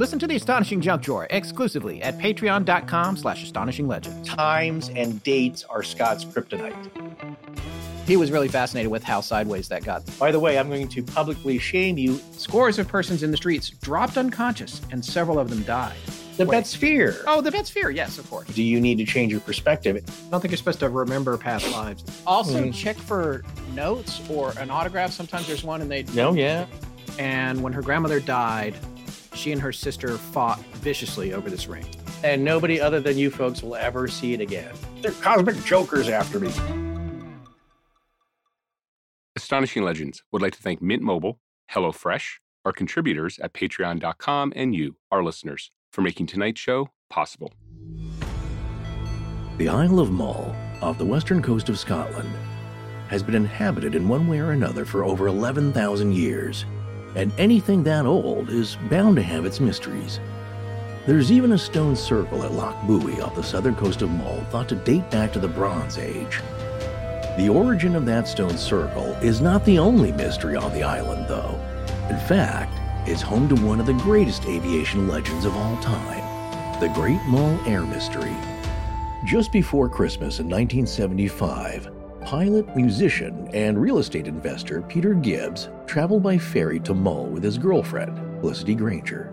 Listen to The Astonishing Junk Drawer exclusively at patreon.com slash astonishinglegends. Times and dates are Scott's kryptonite. He was really fascinated with how sideways that got. By the way, I'm going to publicly shame you. Scores of persons in the streets dropped unconscious, and several of them died. The Wait. Betsphere. Oh, the Betsphere, yes, of course. Do you need to change your perspective? I don't think you're supposed to remember past lives. Also, Mm. check for notes or an autograph. Sometimes there's one, and they. No, yeah. And when her grandmother died, she and her sister fought viciously over this ring. And nobody other than you folks will ever see it again. They're cosmic jokers after me. Astonishing Legends would like to thank Mint Mobile, HelloFresh, our contributors at patreon.com, and you, our listeners, for making tonight's show possible. The Isle of Mull, off the western coast of Scotland, has been inhabited in one way or another for over 11,000 years, and anything that old is bound to have its mysteries. There's even a stone circle at Loch Buoy off the southern coast of Mull thought to date back to the Bronze Age. The origin of that stone circle is not the only mystery on the island, though. In fact, it's home to one of the greatest aviation legends of all time the Great Mull Air Mystery. Just before Christmas in 1975, pilot, musician, and real estate investor Peter Gibbs traveled by ferry to Mull with his girlfriend, Felicity Grainger.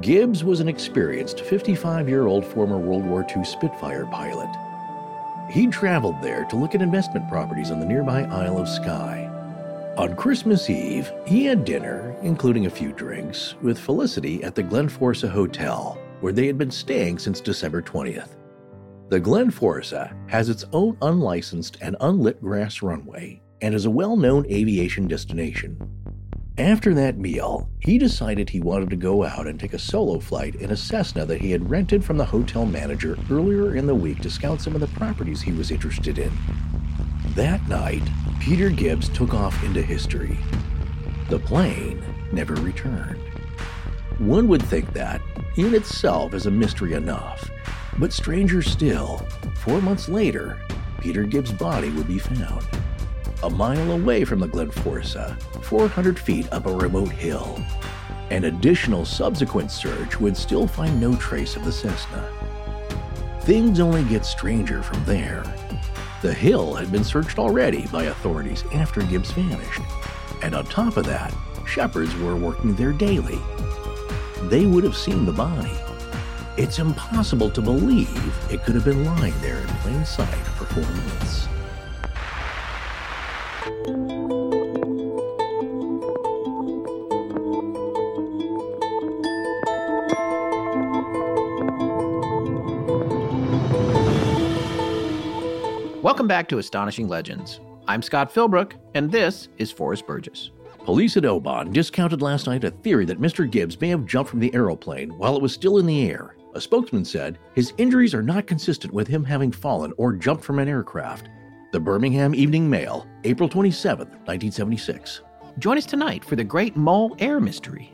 Gibbs was an experienced 55 year old former World War II Spitfire pilot. He traveled there to look at investment properties on the nearby Isle of Skye. On Christmas Eve, he had dinner, including a few drinks, with Felicity at the Glenforsa Hotel, where they had been staying since December 20th. The Glenforsa has its own unlicensed and unlit grass runway and is a well known aviation destination. After that meal, he decided he wanted to go out and take a solo flight in a Cessna that he had rented from the hotel manager earlier in the week to scout some of the properties he was interested in. That night, Peter Gibbs took off into history. The plane never returned. One would think that, in itself, is a mystery enough. But stranger still, four months later, Peter Gibbs' body would be found. A mile away from the Glenforsa, 400 feet up a remote hill. An additional subsequent search would still find no trace of the Cessna. Things only get stranger from there. The hill had been searched already by authorities after Gibbs vanished. And on top of that, shepherds were working there daily. They would have seen the body. It's impossible to believe it could have been lying there in plain sight for four months. Welcome back to Astonishing Legends. I'm Scott Philbrook, and this is Forrest Burgess. Police at Oban discounted last night a theory that Mr. Gibbs may have jumped from the aeroplane while it was still in the air. A spokesman said his injuries are not consistent with him having fallen or jumped from an aircraft. The Birmingham Evening Mail, April 27, 1976. Join us tonight for the Great Mull Air Mystery.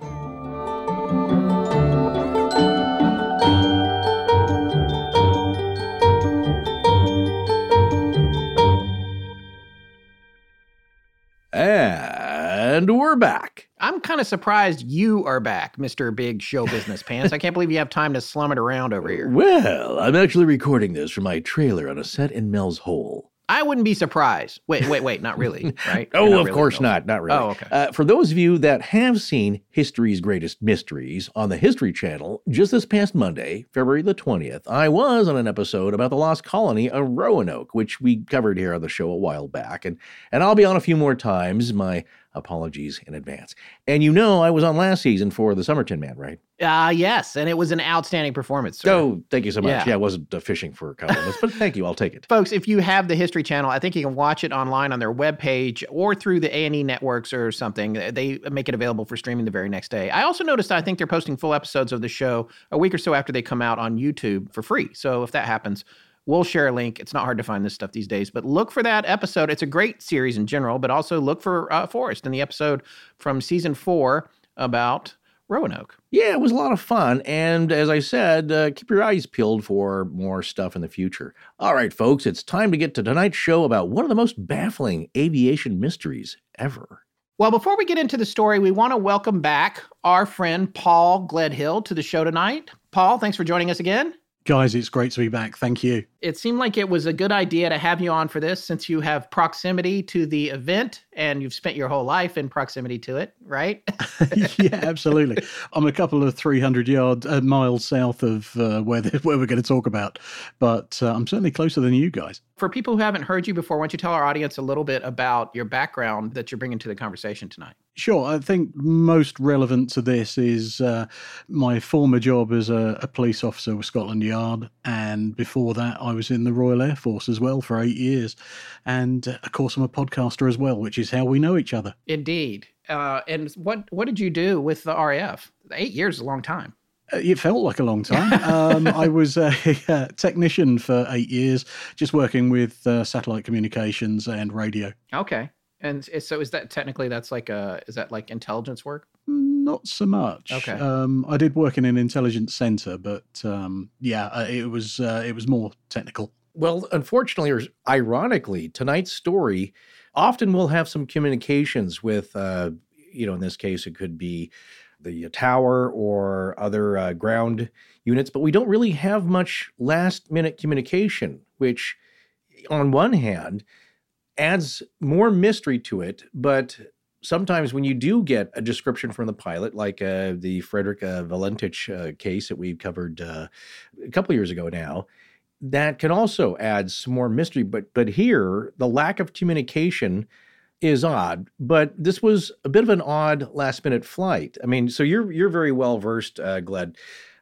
We're back. I'm kind of surprised you are back, Mr. Big Show Business Pants. I can't believe you have time to slum it around over here. Well, I'm actually recording this from my trailer on a set in Mel's Hole. I wouldn't be surprised. Wait, wait, wait, not really, right? Oh, not of really, course no. not. Not really. Oh, okay. Uh, for those of you that have seen History's Greatest Mysteries on the History Channel, just this past Monday, February the 20th, I was on an episode about the lost colony of Roanoke, which we covered here on the show a while back. And, and I'll be on a few more times. My apologies in advance. And you know, I was on last season for The Somerton Man, right? Uh, yes, and it was an outstanding performance. Sir. Oh, thank you so much. Yeah. Yeah, I wasn't uh, fishing for compliments, but thank you. I'll take it. Folks, if you have the History Channel, I think you can watch it online on their webpage or through the A&E networks or something. They make it available for streaming the very next day. I also noticed I think they're posting full episodes of the show a week or so after they come out on YouTube for free. So if that happens, we'll share a link. It's not hard to find this stuff these days, but look for that episode. It's a great series in general, but also look for uh, Forrest in the episode from season four about Roanoke. Yeah, it was a lot of fun. And as I said, uh, keep your eyes peeled for more stuff in the future. All right, folks, it's time to get to tonight's show about one of the most baffling aviation mysteries ever. Well, before we get into the story, we want to welcome back our friend Paul Gledhill to the show tonight. Paul, thanks for joining us again. Guys, it's great to be back. Thank you. It seemed like it was a good idea to have you on for this since you have proximity to the event and you've spent your whole life in proximity to it, right? yeah, absolutely. I'm a couple of 300 yards, uh, miles south of uh, where, the, where we're going to talk about, but uh, I'm certainly closer than you guys. For people who haven't heard you before, why don't you tell our audience a little bit about your background that you're bringing to the conversation tonight? Sure. I think most relevant to this is uh, my former job as a, a, police officer with Scotland Yard. And before that, I was in the Royal Air Force as well for eight years. And uh, of course, I'm a podcaster as well, which is how we know each other. Indeed. Uh, and what, what did you do with the RAF? Eight years is a long time. Uh, it felt like a long time. Um, I was a, a, technician for eight years, just working with uh, satellite communications and radio. Okay. And so is that technically that's like a is that like intelligence work? Not so much. Okay. Um, I did work in an intelligence center, but um, yeah, uh, it was uh, it was more technical. Well, unfortunately or ironically, tonight's story often will have some communications with, uh, you know, in this case, it could be the tower or other uh, ground units, but we don't really have much last minute communication, which, on one hand, adds more mystery to it, but sometimes when you do get a description from the pilot, like uh, the Frederick uh, Valentich uh, case that we covered uh, a couple years ago now, that can also add some more mystery. But but here, the lack of communication is odd. But this was a bit of an odd last minute flight. I mean, so you're you're very well versed, uh, Gled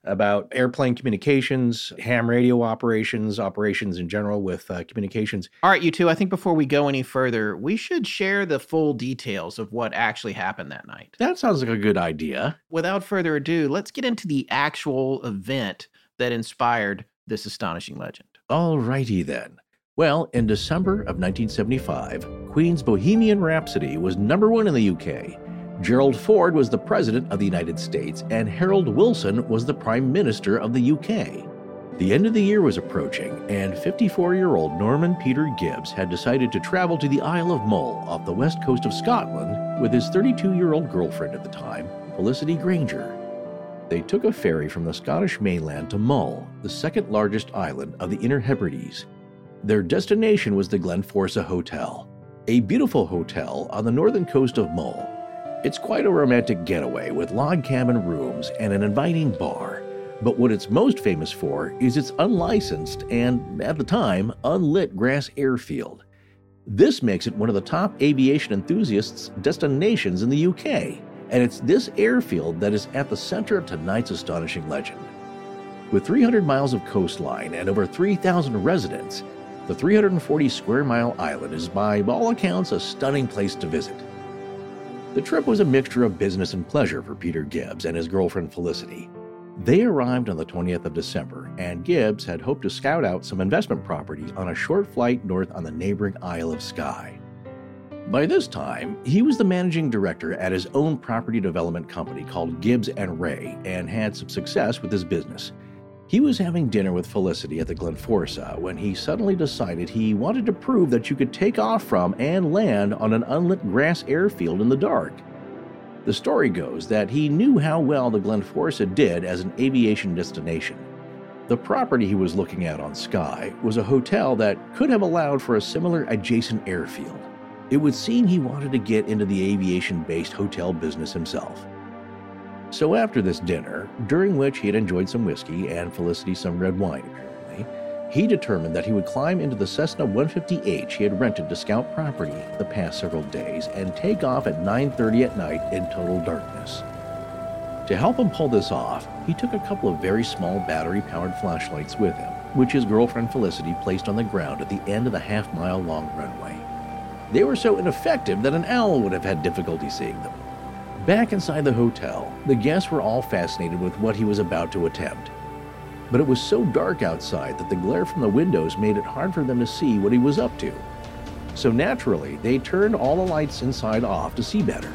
about airplane communications, ham radio operations, operations in general with uh, communications. All right, you two, I think before we go any further, we should share the full details of what actually happened that night. That sounds like a good idea. Without further ado, let's get into the actual event that inspired this astonishing legend. All righty then. Well, in December of 1975, Queen's Bohemian Rhapsody was number one in the UK Gerald Ford was the President of the United States, and Harold Wilson was the Prime Minister of the UK. The end of the year was approaching, and 54 year old Norman Peter Gibbs had decided to travel to the Isle of Mull off the west coast of Scotland with his 32 year old girlfriend at the time, Felicity Grainger. They took a ferry from the Scottish mainland to Mull, the second largest island of the Inner Hebrides. Their destination was the Glenforsa Hotel, a beautiful hotel on the northern coast of Mull it's quite a romantic getaway with log cabin rooms and an inviting bar. But what it's most famous for is its unlicensed and, at the time, unlit grass airfield. This makes it one of the top aviation enthusiasts' destinations in the UK, and it's this airfield that is at the center of tonight's astonishing legend. With 300 miles of coastline and over 3,000 residents, the 340 square mile island is by all accounts a stunning place to visit. The trip was a mixture of business and pleasure for Peter Gibbs and his girlfriend Felicity. They arrived on the 20th of December, and Gibbs had hoped to scout out some investment properties on a short flight north on the neighboring Isle of Skye. By this time, he was the managing director at his own property development company called Gibbs and Ray and had some success with his business. He was having dinner with Felicity at the Glenforsa when he suddenly decided he wanted to prove that you could take off from and land on an unlit grass airfield in the dark. The story goes that he knew how well the Glenforsa did as an aviation destination. The property he was looking at on Skye was a hotel that could have allowed for a similar adjacent airfield. It would seem he wanted to get into the aviation based hotel business himself. So after this dinner, during which he had enjoyed some whiskey and Felicity some red wine apparently, he determined that he would climb into the Cessna 150H he had rented to scout property the past several days and take off at 9:30 at night in total darkness. To help him pull this off, he took a couple of very small battery-powered flashlights with him, which his girlfriend Felicity placed on the ground at the end of the half-mile long runway. They were so ineffective that an owl would have had difficulty seeing them. Back inside the hotel, the guests were all fascinated with what he was about to attempt. But it was so dark outside that the glare from the windows made it hard for them to see what he was up to. So naturally, they turned all the lights inside off to see better.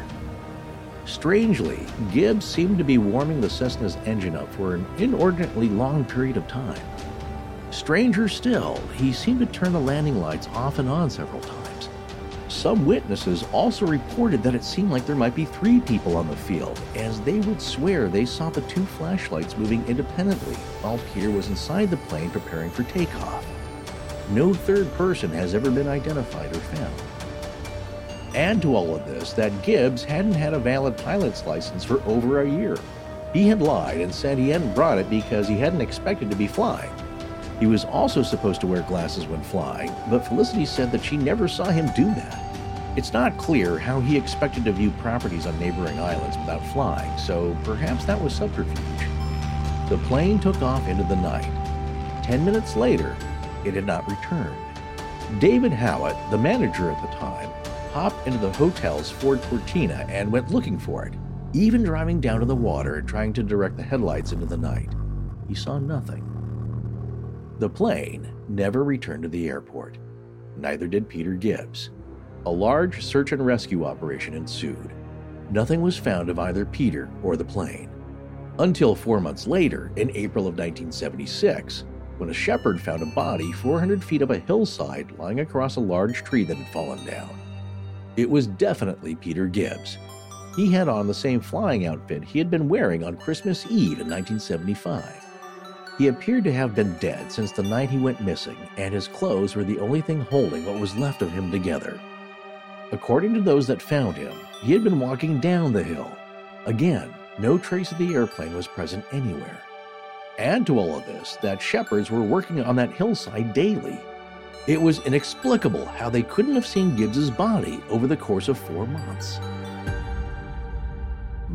Strangely, Gibbs seemed to be warming the Cessna's engine up for an inordinately long period of time. Stranger still, he seemed to turn the landing lights off and on several times. Some witnesses also reported that it seemed like there might be three people on the field, as they would swear they saw the two flashlights moving independently while Peter was inside the plane preparing for takeoff. No third person has ever been identified or found. Add to all of this that Gibbs hadn't had a valid pilot's license for over a year. He had lied and said he hadn't brought it because he hadn't expected to be flying. He was also supposed to wear glasses when flying, but Felicity said that she never saw him do that. It's not clear how he expected to view properties on neighboring islands without flying, so perhaps that was subterfuge. The plane took off into the night. Ten minutes later, it had not returned. David Howitt, the manager at the time, hopped into the hotel's Ford Cortina and went looking for it, even driving down to the water and trying to direct the headlights into the night. He saw nothing. The plane never returned to the airport. Neither did Peter Gibbs. A large search and rescue operation ensued. Nothing was found of either Peter or the plane. Until four months later, in April of 1976, when a shepherd found a body 400 feet up a hillside lying across a large tree that had fallen down. It was definitely Peter Gibbs. He had on the same flying outfit he had been wearing on Christmas Eve in 1975. He appeared to have been dead since the night he went missing, and his clothes were the only thing holding what was left of him together. According to those that found him, he had been walking down the hill. Again, no trace of the airplane was present anywhere. Add to all of this that shepherds were working on that hillside daily. It was inexplicable how they couldn't have seen Gibbs's body over the course of four months.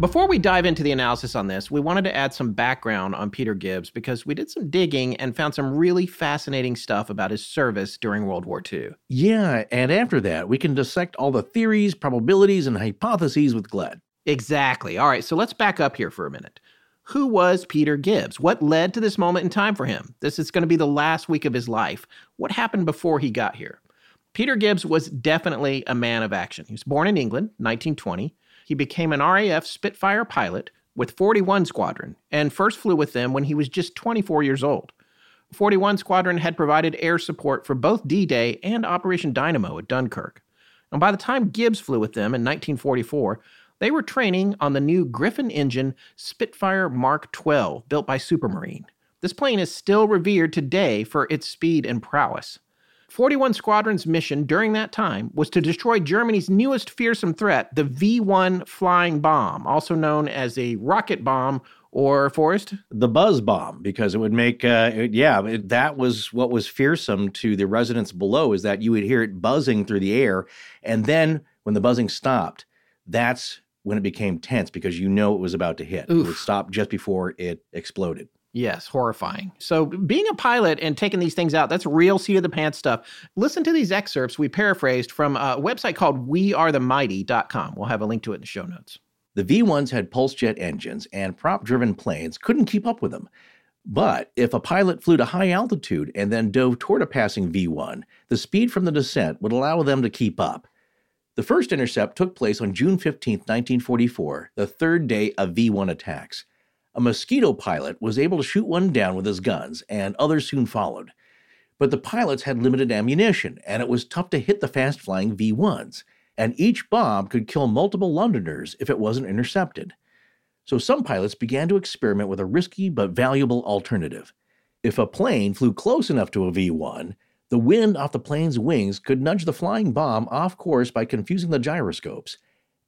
Before we dive into the analysis on this, we wanted to add some background on Peter Gibbs because we did some digging and found some really fascinating stuff about his service during World War II. Yeah, and after that, we can dissect all the theories, probabilities, and hypotheses with Gled. Exactly. All right, so let's back up here for a minute. Who was Peter Gibbs? What led to this moment in time for him? This is going to be the last week of his life. What happened before he got here? Peter Gibbs was definitely a man of action. He was born in England, 1920. He became an RAF Spitfire pilot with 41 Squadron and first flew with them when he was just 24 years old. 41 Squadron had provided air support for both D Day and Operation Dynamo at Dunkirk. And by the time Gibbs flew with them in 1944, they were training on the new Griffon engine Spitfire Mark 12 built by Supermarine. This plane is still revered today for its speed and prowess. 41 Squadron's mission during that time was to destroy Germany's newest fearsome threat, the V 1 flying bomb, also known as a rocket bomb or Forrest? The buzz bomb, because it would make, uh, it, yeah, it, that was what was fearsome to the residents below, is that you would hear it buzzing through the air. And then when the buzzing stopped, that's when it became tense because you know it was about to hit. Oof. It would stop just before it exploded. Yes, horrifying. So, being a pilot and taking these things out, that's real seat of the pants stuff. Listen to these excerpts we paraphrased from a website called wearethemighty.com. We'll have a link to it in the show notes. The V 1s had pulse jet engines, and prop driven planes couldn't keep up with them. But if a pilot flew to high altitude and then dove toward a passing V 1, the speed from the descent would allow them to keep up. The first intercept took place on June 15, 1944, the third day of V 1 attacks. A Mosquito pilot was able to shoot one down with his guns, and others soon followed. But the pilots had limited ammunition, and it was tough to hit the fast flying V 1s, and each bomb could kill multiple Londoners if it wasn't intercepted. So some pilots began to experiment with a risky but valuable alternative. If a plane flew close enough to a V 1, the wind off the plane's wings could nudge the flying bomb off course by confusing the gyroscopes,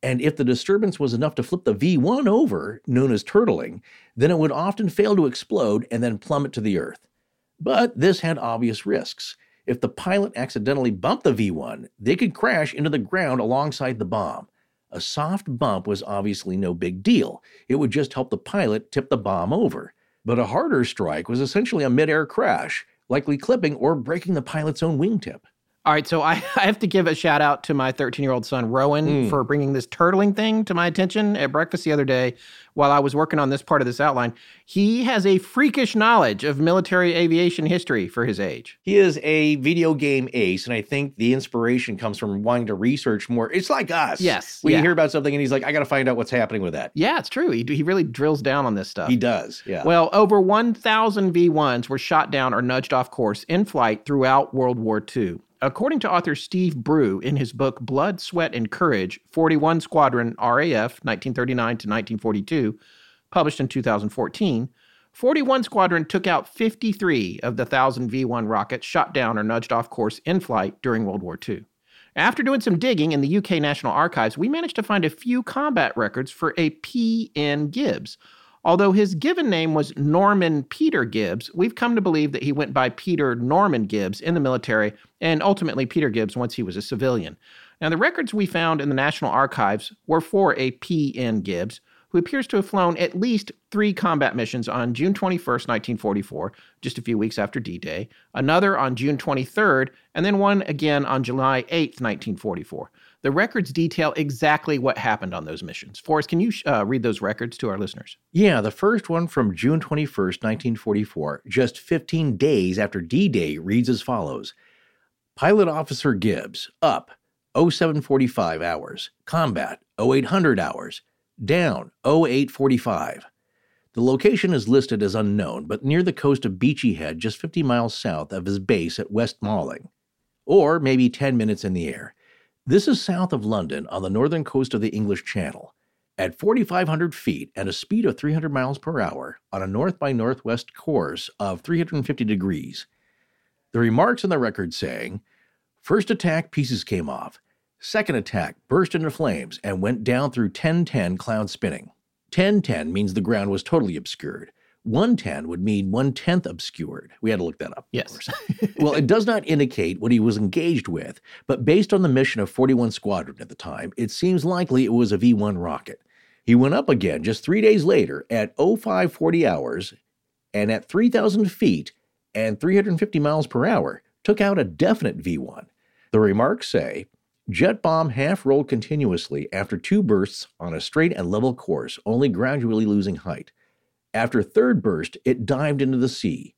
and if the disturbance was enough to flip the V1 over, known as turtling, then it would often fail to explode and then plummet to the earth. But this had obvious risks. If the pilot accidentally bumped the V1, they could crash into the ground alongside the bomb. A soft bump was obviously no big deal. It would just help the pilot tip the bomb over. But a harder strike was essentially a midair crash, likely clipping or breaking the pilot's own wingtip. All right, so I, I have to give a shout out to my 13 year old son, Rowan, mm. for bringing this turtling thing to my attention at breakfast the other day while I was working on this part of this outline. He has a freakish knowledge of military aviation history for his age. He is a video game ace, and I think the inspiration comes from wanting to research more. It's like us. Yes. We yeah. hear about something and he's like, I got to find out what's happening with that. Yeah, it's true. He, he really drills down on this stuff. He does. Yeah. Well, over 1,000 V 1s were shot down or nudged off course in flight throughout World War II. According to author Steve Brew in his book Blood, Sweat, and Courage 41 Squadron RAF 1939 to 1942, published in 2014, 41 Squadron took out 53 of the 1,000 V 1 rockets shot down or nudged off course in flight during World War II. After doing some digging in the UK National Archives, we managed to find a few combat records for a P.N. Gibbs. Although his given name was Norman Peter Gibbs, we've come to believe that he went by Peter Norman Gibbs in the military and ultimately Peter Gibbs once he was a civilian. Now, the records we found in the National Archives were for a P.N. Gibbs, who appears to have flown at least three combat missions on June 21, 1944, just a few weeks after D Day, another on June 23rd, and then one again on July 8th, 1944. The records detail exactly what happened on those missions. Forrest, can you uh, read those records to our listeners? Yeah, the first one from June 21st, 1944, just 15 days after D Day, reads as follows Pilot Officer Gibbs, up 0745 hours, combat 0800 hours, down 0845. The location is listed as unknown, but near the coast of Beachy Head, just 50 miles south of his base at West Malling, or maybe 10 minutes in the air. This is south of London on the northern coast of the English Channel. At 4,500 feet and a speed of 300 miles per hour on a north by northwest course of 350 degrees. The remarks in the record saying, First attack, pieces came off. Second attack burst into flames and went down through 1010 cloud spinning. 1010 means the ground was totally obscured. 110 would mean one tenth obscured. We had to look that up. Yes. well, it does not indicate what he was engaged with, but based on the mission of 41 Squadron at the time, it seems likely it was a V 1 rocket. He went up again just three days later at 0540 hours and at 3,000 feet and 350 miles per hour, took out a definite V 1. The remarks say Jet bomb half rolled continuously after two bursts on a straight and level course, only gradually losing height. After third burst, it dived into the sea.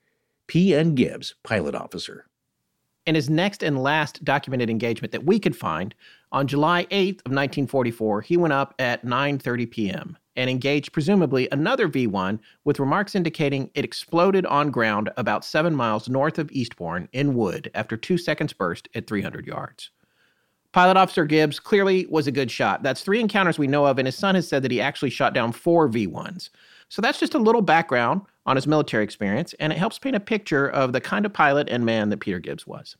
P.N. Gibbs, pilot officer. In his next and last documented engagement that we could find, on July 8th of 1944, he went up at 9:30 p.m. and engaged presumably another V1 with remarks indicating it exploded on ground about 7 miles north of Eastbourne in wood after 2 seconds burst at 300 yards. Pilot Officer Gibbs clearly was a good shot. That's three encounters we know of, and his son has said that he actually shot down four V 1s. So that's just a little background on his military experience, and it helps paint a picture of the kind of pilot and man that Peter Gibbs was.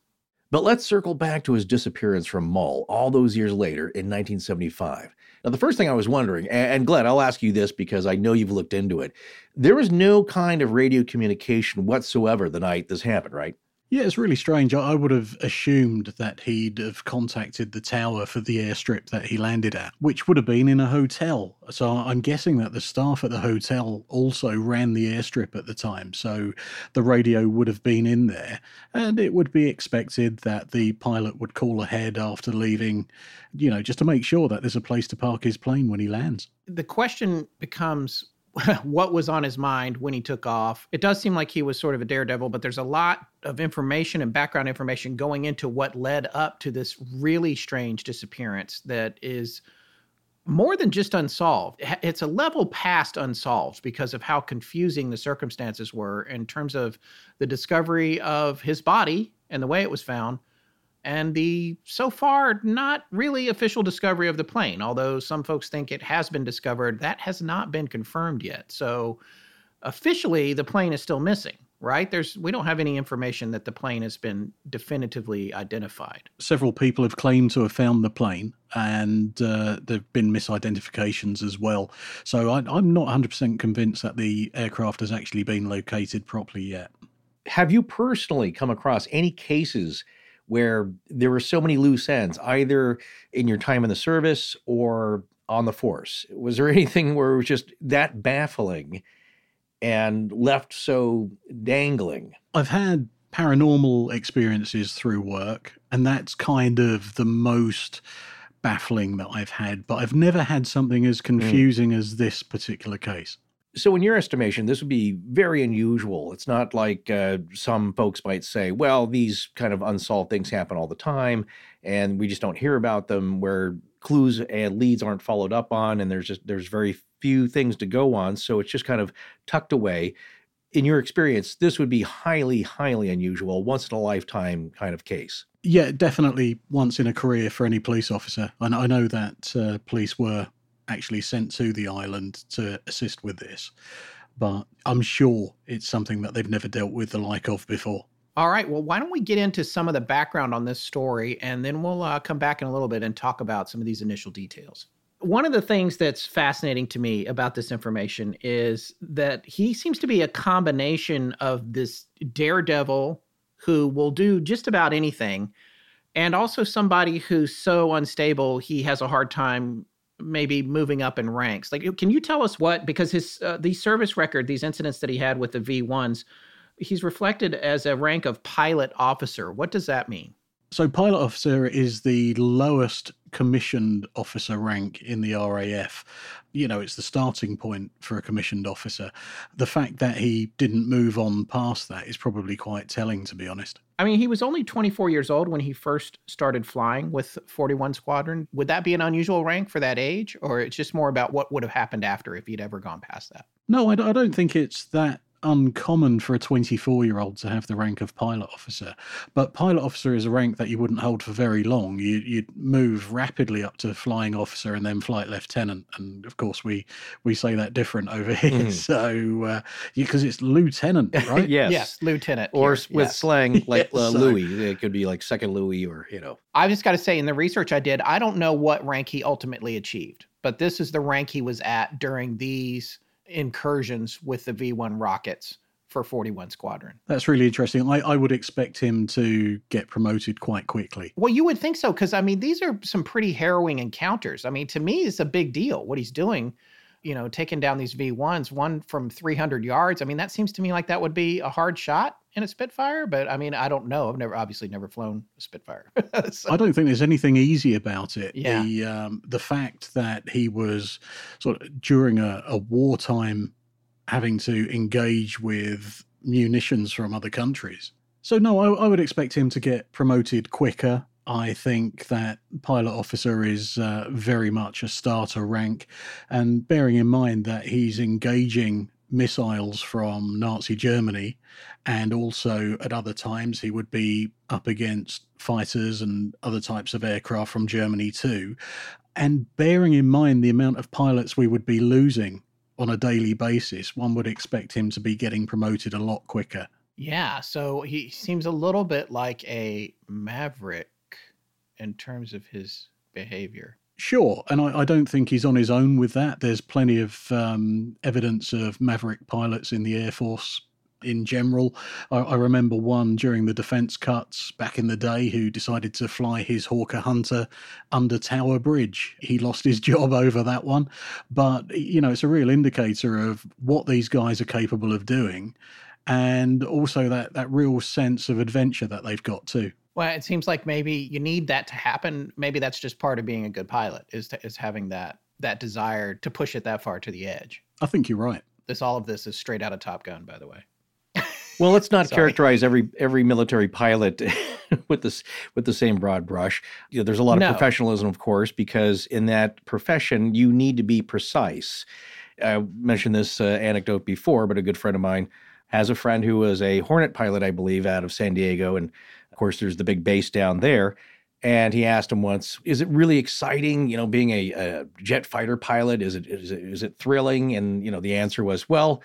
But let's circle back to his disappearance from Mull all those years later in 1975. Now, the first thing I was wondering, and Gled, I'll ask you this because I know you've looked into it. There was no kind of radio communication whatsoever the night this happened, right? Yeah, it's really strange. I would have assumed that he'd have contacted the tower for the airstrip that he landed at, which would have been in a hotel. So I'm guessing that the staff at the hotel also ran the airstrip at the time. So the radio would have been in there. And it would be expected that the pilot would call ahead after leaving, you know, just to make sure that there's a place to park his plane when he lands. The question becomes what was on his mind when he took off. It does seem like he was sort of a daredevil, but there's a lot of information and background information going into what led up to this really strange disappearance that is more than just unsolved. It's a level past unsolved because of how confusing the circumstances were in terms of the discovery of his body and the way it was found and the so far not really official discovery of the plane, although some folks think it has been discovered, that has not been confirmed yet. So officially the plane is still missing right? There's we don't have any information that the plane has been definitively identified. Several people have claimed to have found the plane and uh, there have been misidentifications as well. So I, i'm not 100% convinced that the aircraft has actually been located properly yet. Have you personally come across any cases where there were so many loose ends, either in your time in the service or on the force? Was there anything where it was just that baffling and left so dangling? I've had paranormal experiences through work, and that's kind of the most baffling that I've had, but I've never had something as mm. confusing mm. as this particular case. So, in your estimation, this would be very unusual. It's not like uh, some folks might say, well, these kind of unsolved things happen all the time and we just don't hear about them, where clues and leads aren't followed up on and there's just there's very few things to go on so it's just kind of tucked away in your experience this would be highly highly unusual once in a lifetime kind of case Yeah, definitely once in a career for any police officer. And I know that uh, police were actually sent to the island to assist with this, but I'm sure it's something that they've never dealt with the like of before. All right. Well, why don't we get into some of the background on this story and then we'll uh, come back in a little bit and talk about some of these initial details. One of the things that's fascinating to me about this information is that he seems to be a combination of this daredevil who will do just about anything and also somebody who's so unstable he has a hard time maybe moving up in ranks like can you tell us what because his uh, the service record these incidents that he had with the v1s he's reflected as a rank of pilot officer. What does that mean? So, pilot officer is the lowest commissioned officer rank in the RAF. You know, it's the starting point for a commissioned officer. The fact that he didn't move on past that is probably quite telling, to be honest. I mean, he was only 24 years old when he first started flying with 41 Squadron. Would that be an unusual rank for that age? Or it's just more about what would have happened after if he'd ever gone past that? No, I don't think it's that uncommon for a 24 year old to have the rank of pilot officer. But pilot officer is a rank that you wouldn't hold for very long. You, would move rapidly up to flying officer and then flight lieutenant. And of course, we, we say that different over here. Mm. So, because uh, it's lieutenant, right? yes. Yes, lieutenant. Or here. with yes. slang like yes, uh, Louis. It could be like second Louis or, you know. I've just got to say, in the research I did, I don't know what rank he ultimately achieved, but this is the rank he was at during these incursions with the V1 rockets for 41 Squadron. That's really interesting. I, I would expect him to get promoted quite quickly. Well, you would think so, because I mean, these are some pretty harrowing encounters. I mean, to me, it's a big deal what he's doing. You know, taking down these V1s, one from 300 yards. I mean, that seems to me like that would be a hard shot in a Spitfire, but I mean, I don't know. I've never, obviously, never flown a Spitfire. so. I don't think there's anything easy about it. Yeah. The um, the fact that he was sort of during a, a wartime having to engage with munitions from other countries. So, no, I, I, would expect him to get promoted quicker. I think that pilot officer is uh, very much a starter rank. And bearing in mind that he's engaging missiles from Nazi Germany, and also at other times he would be up against fighters and other types of aircraft from Germany too. And bearing in mind the amount of pilots we would be losing on a daily basis, one would expect him to be getting promoted a lot quicker. Yeah, so he seems a little bit like a maverick in terms of his behavior. Sure, and I, I don't think he's on his own with that. There's plenty of um, evidence of maverick pilots in the Air Force in general. I, I, remember one during the defence cuts back in the day who decided to fly his Hawker Hunter under Tower Bridge. He lost his job over that one, but you know it's a real indicator of what these guys are capable of doing, and also that that real sense of adventure that they've got too. Well, it seems like maybe you need that to happen. Maybe that's just part of being a good pilot is to, is having that that desire to push it that far to the edge. I think you're right. This all of this is straight out of Top Gun, by the way. Well, let's not characterize every every military pilot with this with the same broad brush. You know, there's a lot no. of professionalism, of course, because in that profession you need to be precise. I mentioned this uh, anecdote before, but a good friend of mine has a friend who was a Hornet pilot, I believe, out of San Diego, and of course, there's the big base down there. And he asked him once, "Is it really exciting? You know, being a, a jet fighter pilot, is it, is it is it thrilling?" And you know, the answer was, "Well,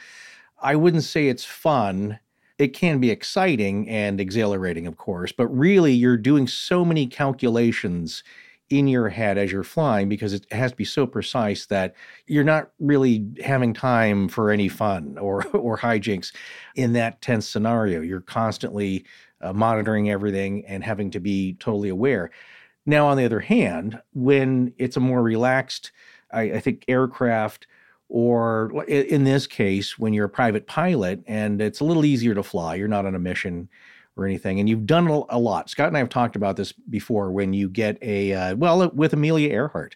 I wouldn't say it's fun." it can be exciting and exhilarating, of course, but really you're doing so many calculations in your head as you're flying because it has to be so precise that you're not really having time for any fun or or hijinks in that tense scenario. You're constantly uh, monitoring everything and having to be totally aware. Now, on the other hand, when it's a more relaxed, I, I think aircraft or in this case, when you're a private pilot and it's a little easier to fly, you're not on a mission or anything, and you've done a lot. Scott and I have talked about this before. When you get a uh, well with Amelia Earhart,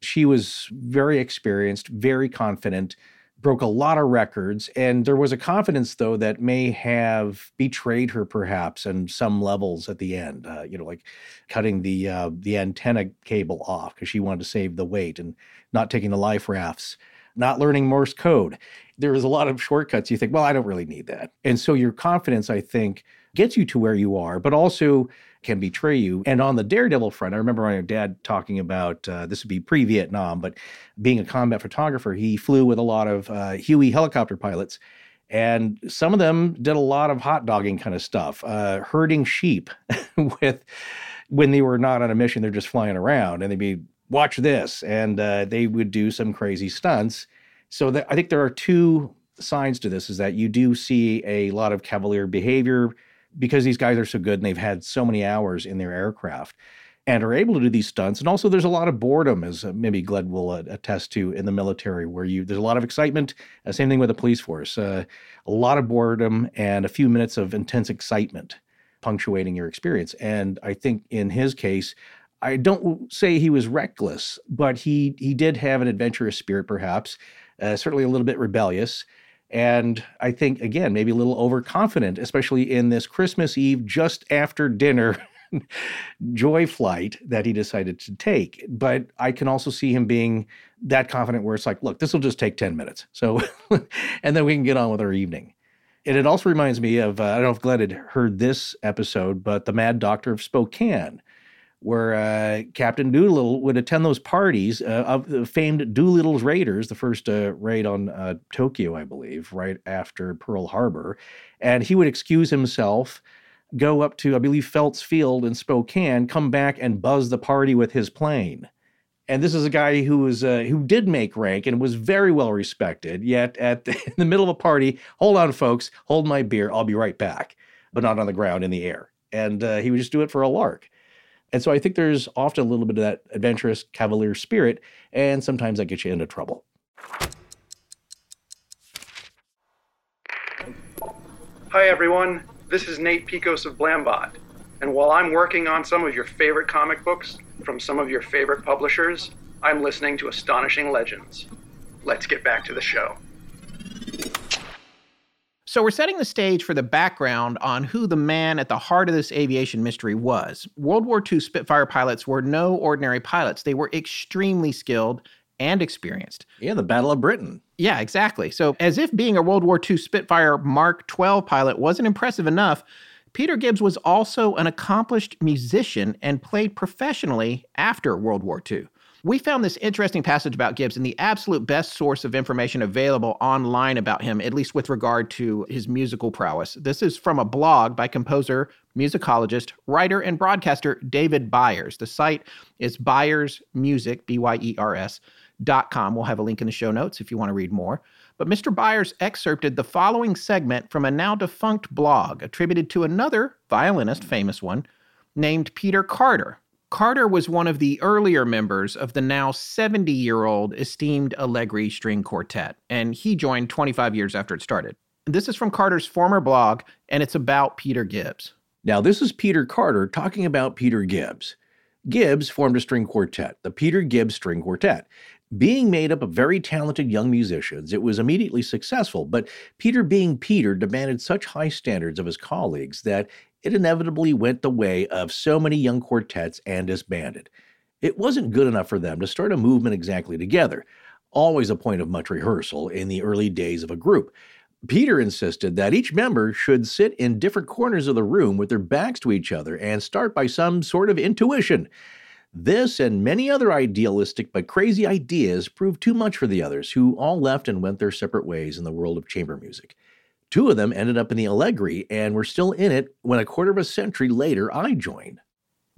she was very experienced, very confident, broke a lot of records, and there was a confidence though that may have betrayed her perhaps on some levels at the end. Uh, you know, like cutting the uh, the antenna cable off because she wanted to save the weight and not taking the life rafts not learning Morse code. There was a lot of shortcuts. You think, well, I don't really need that. And so your confidence, I think, gets you to where you are, but also can betray you. And on the daredevil front, I remember my dad talking about uh, this would be pre Vietnam, but being a combat photographer, he flew with a lot of uh, Huey helicopter pilots. And some of them did a lot of hot dogging kind of stuff, uh, herding sheep with when they were not on a mission, they're just flying around and they'd be, watch this. And uh, they would do some crazy stunts. So I think there are two signs to this is that you do see a lot of cavalier behavior because these guys are so good and they've had so many hours in their aircraft and are able to do these stunts. And also, there's a lot of boredom, as uh, maybe Gled will uh, attest to in the military, where you there's a lot of excitement. Uh, same thing with the police force. Uh, a lot of boredom and a few minutes of intense excitement punctuating your experience. And I think in his case, I don't say he was reckless, but he he did have an adventurous spirit, perhaps, uh, certainly a little bit rebellious. And I think, again, maybe a little overconfident, especially in this Christmas Eve, just after dinner joy flight that he decided to take. But I can also see him being that confident where it's like, look, this will just take 10 minutes. So, and then we can get on with our evening. And it also reminds me of, uh, I don't know if Gled had heard this episode, but The Mad Doctor of Spokane, where uh, Captain Doolittle would attend those parties uh, of the famed Doolittle's Raiders, the first uh, raid on uh, Tokyo, I believe, right after Pearl Harbor. And he would excuse himself go up to, I believe, Felts Field in Spokane, come back and buzz the party with his plane. And this is a guy who was uh, who did make rank and was very well respected. Yet at the, in the middle of a party, hold on, folks, hold my beer, I'll be right back, but not on the ground in the air. And uh, he would just do it for a lark. And so I think there's often a little bit of that adventurous cavalier spirit, and sometimes that gets you into trouble. Hi, everyone. This is Nate Piekos of Blambot, and while I'm working on some of your favorite comic books from some of your favorite publishers, I'm listening to Astonishing Legends. Let's get back to the show. So, we're setting the stage for the background on who the man at the heart of this aviation mystery was. World War II Spitfire pilots were no ordinary pilots, they were extremely skilled and experienced. Yeah, the Battle of Britain. Yeah, exactly. So, as if being a World War II Spitfire Mark 12 pilot wasn't impressive enough, Peter Gibbs was also an accomplished musician and played professionally after World War II. We found this interesting passage about Gibbs in the absolute best source of information available online about him, at least with regard to his musical prowess. This is from a blog by composer, musicologist, writer, and broadcaster David Byers. The site is Byers Music, B Y E R S, Dot com. We'll have a link in the show notes if you want to read more. But Mr. Byers excerpted the following segment from a now defunct blog attributed to another violinist, famous one, named Peter Carter. Carter was one of the earlier members of the now 70 year old esteemed Allegri String Quartet, and he joined 25 years after it started. This is from Carter's former blog, and it's about Peter Gibbs. Now, this is Peter Carter talking about Peter Gibbs. Gibbs formed a string quartet, the Peter Gibbs String Quartet. Being made up of very talented young musicians, it was immediately successful, but Peter, being Peter, demanded such high standards of his colleagues that it inevitably went the way of so many young quartets and disbanded. It wasn't good enough for them to start a movement exactly together, always a point of much rehearsal in the early days of a group. Peter insisted that each member should sit in different corners of the room with their backs to each other and start by some sort of intuition. This and many other idealistic but crazy ideas proved too much for the others, who all left and went their separate ways in the world of chamber music. Two of them ended up in the Allegri and were still in it when a quarter of a century later I joined.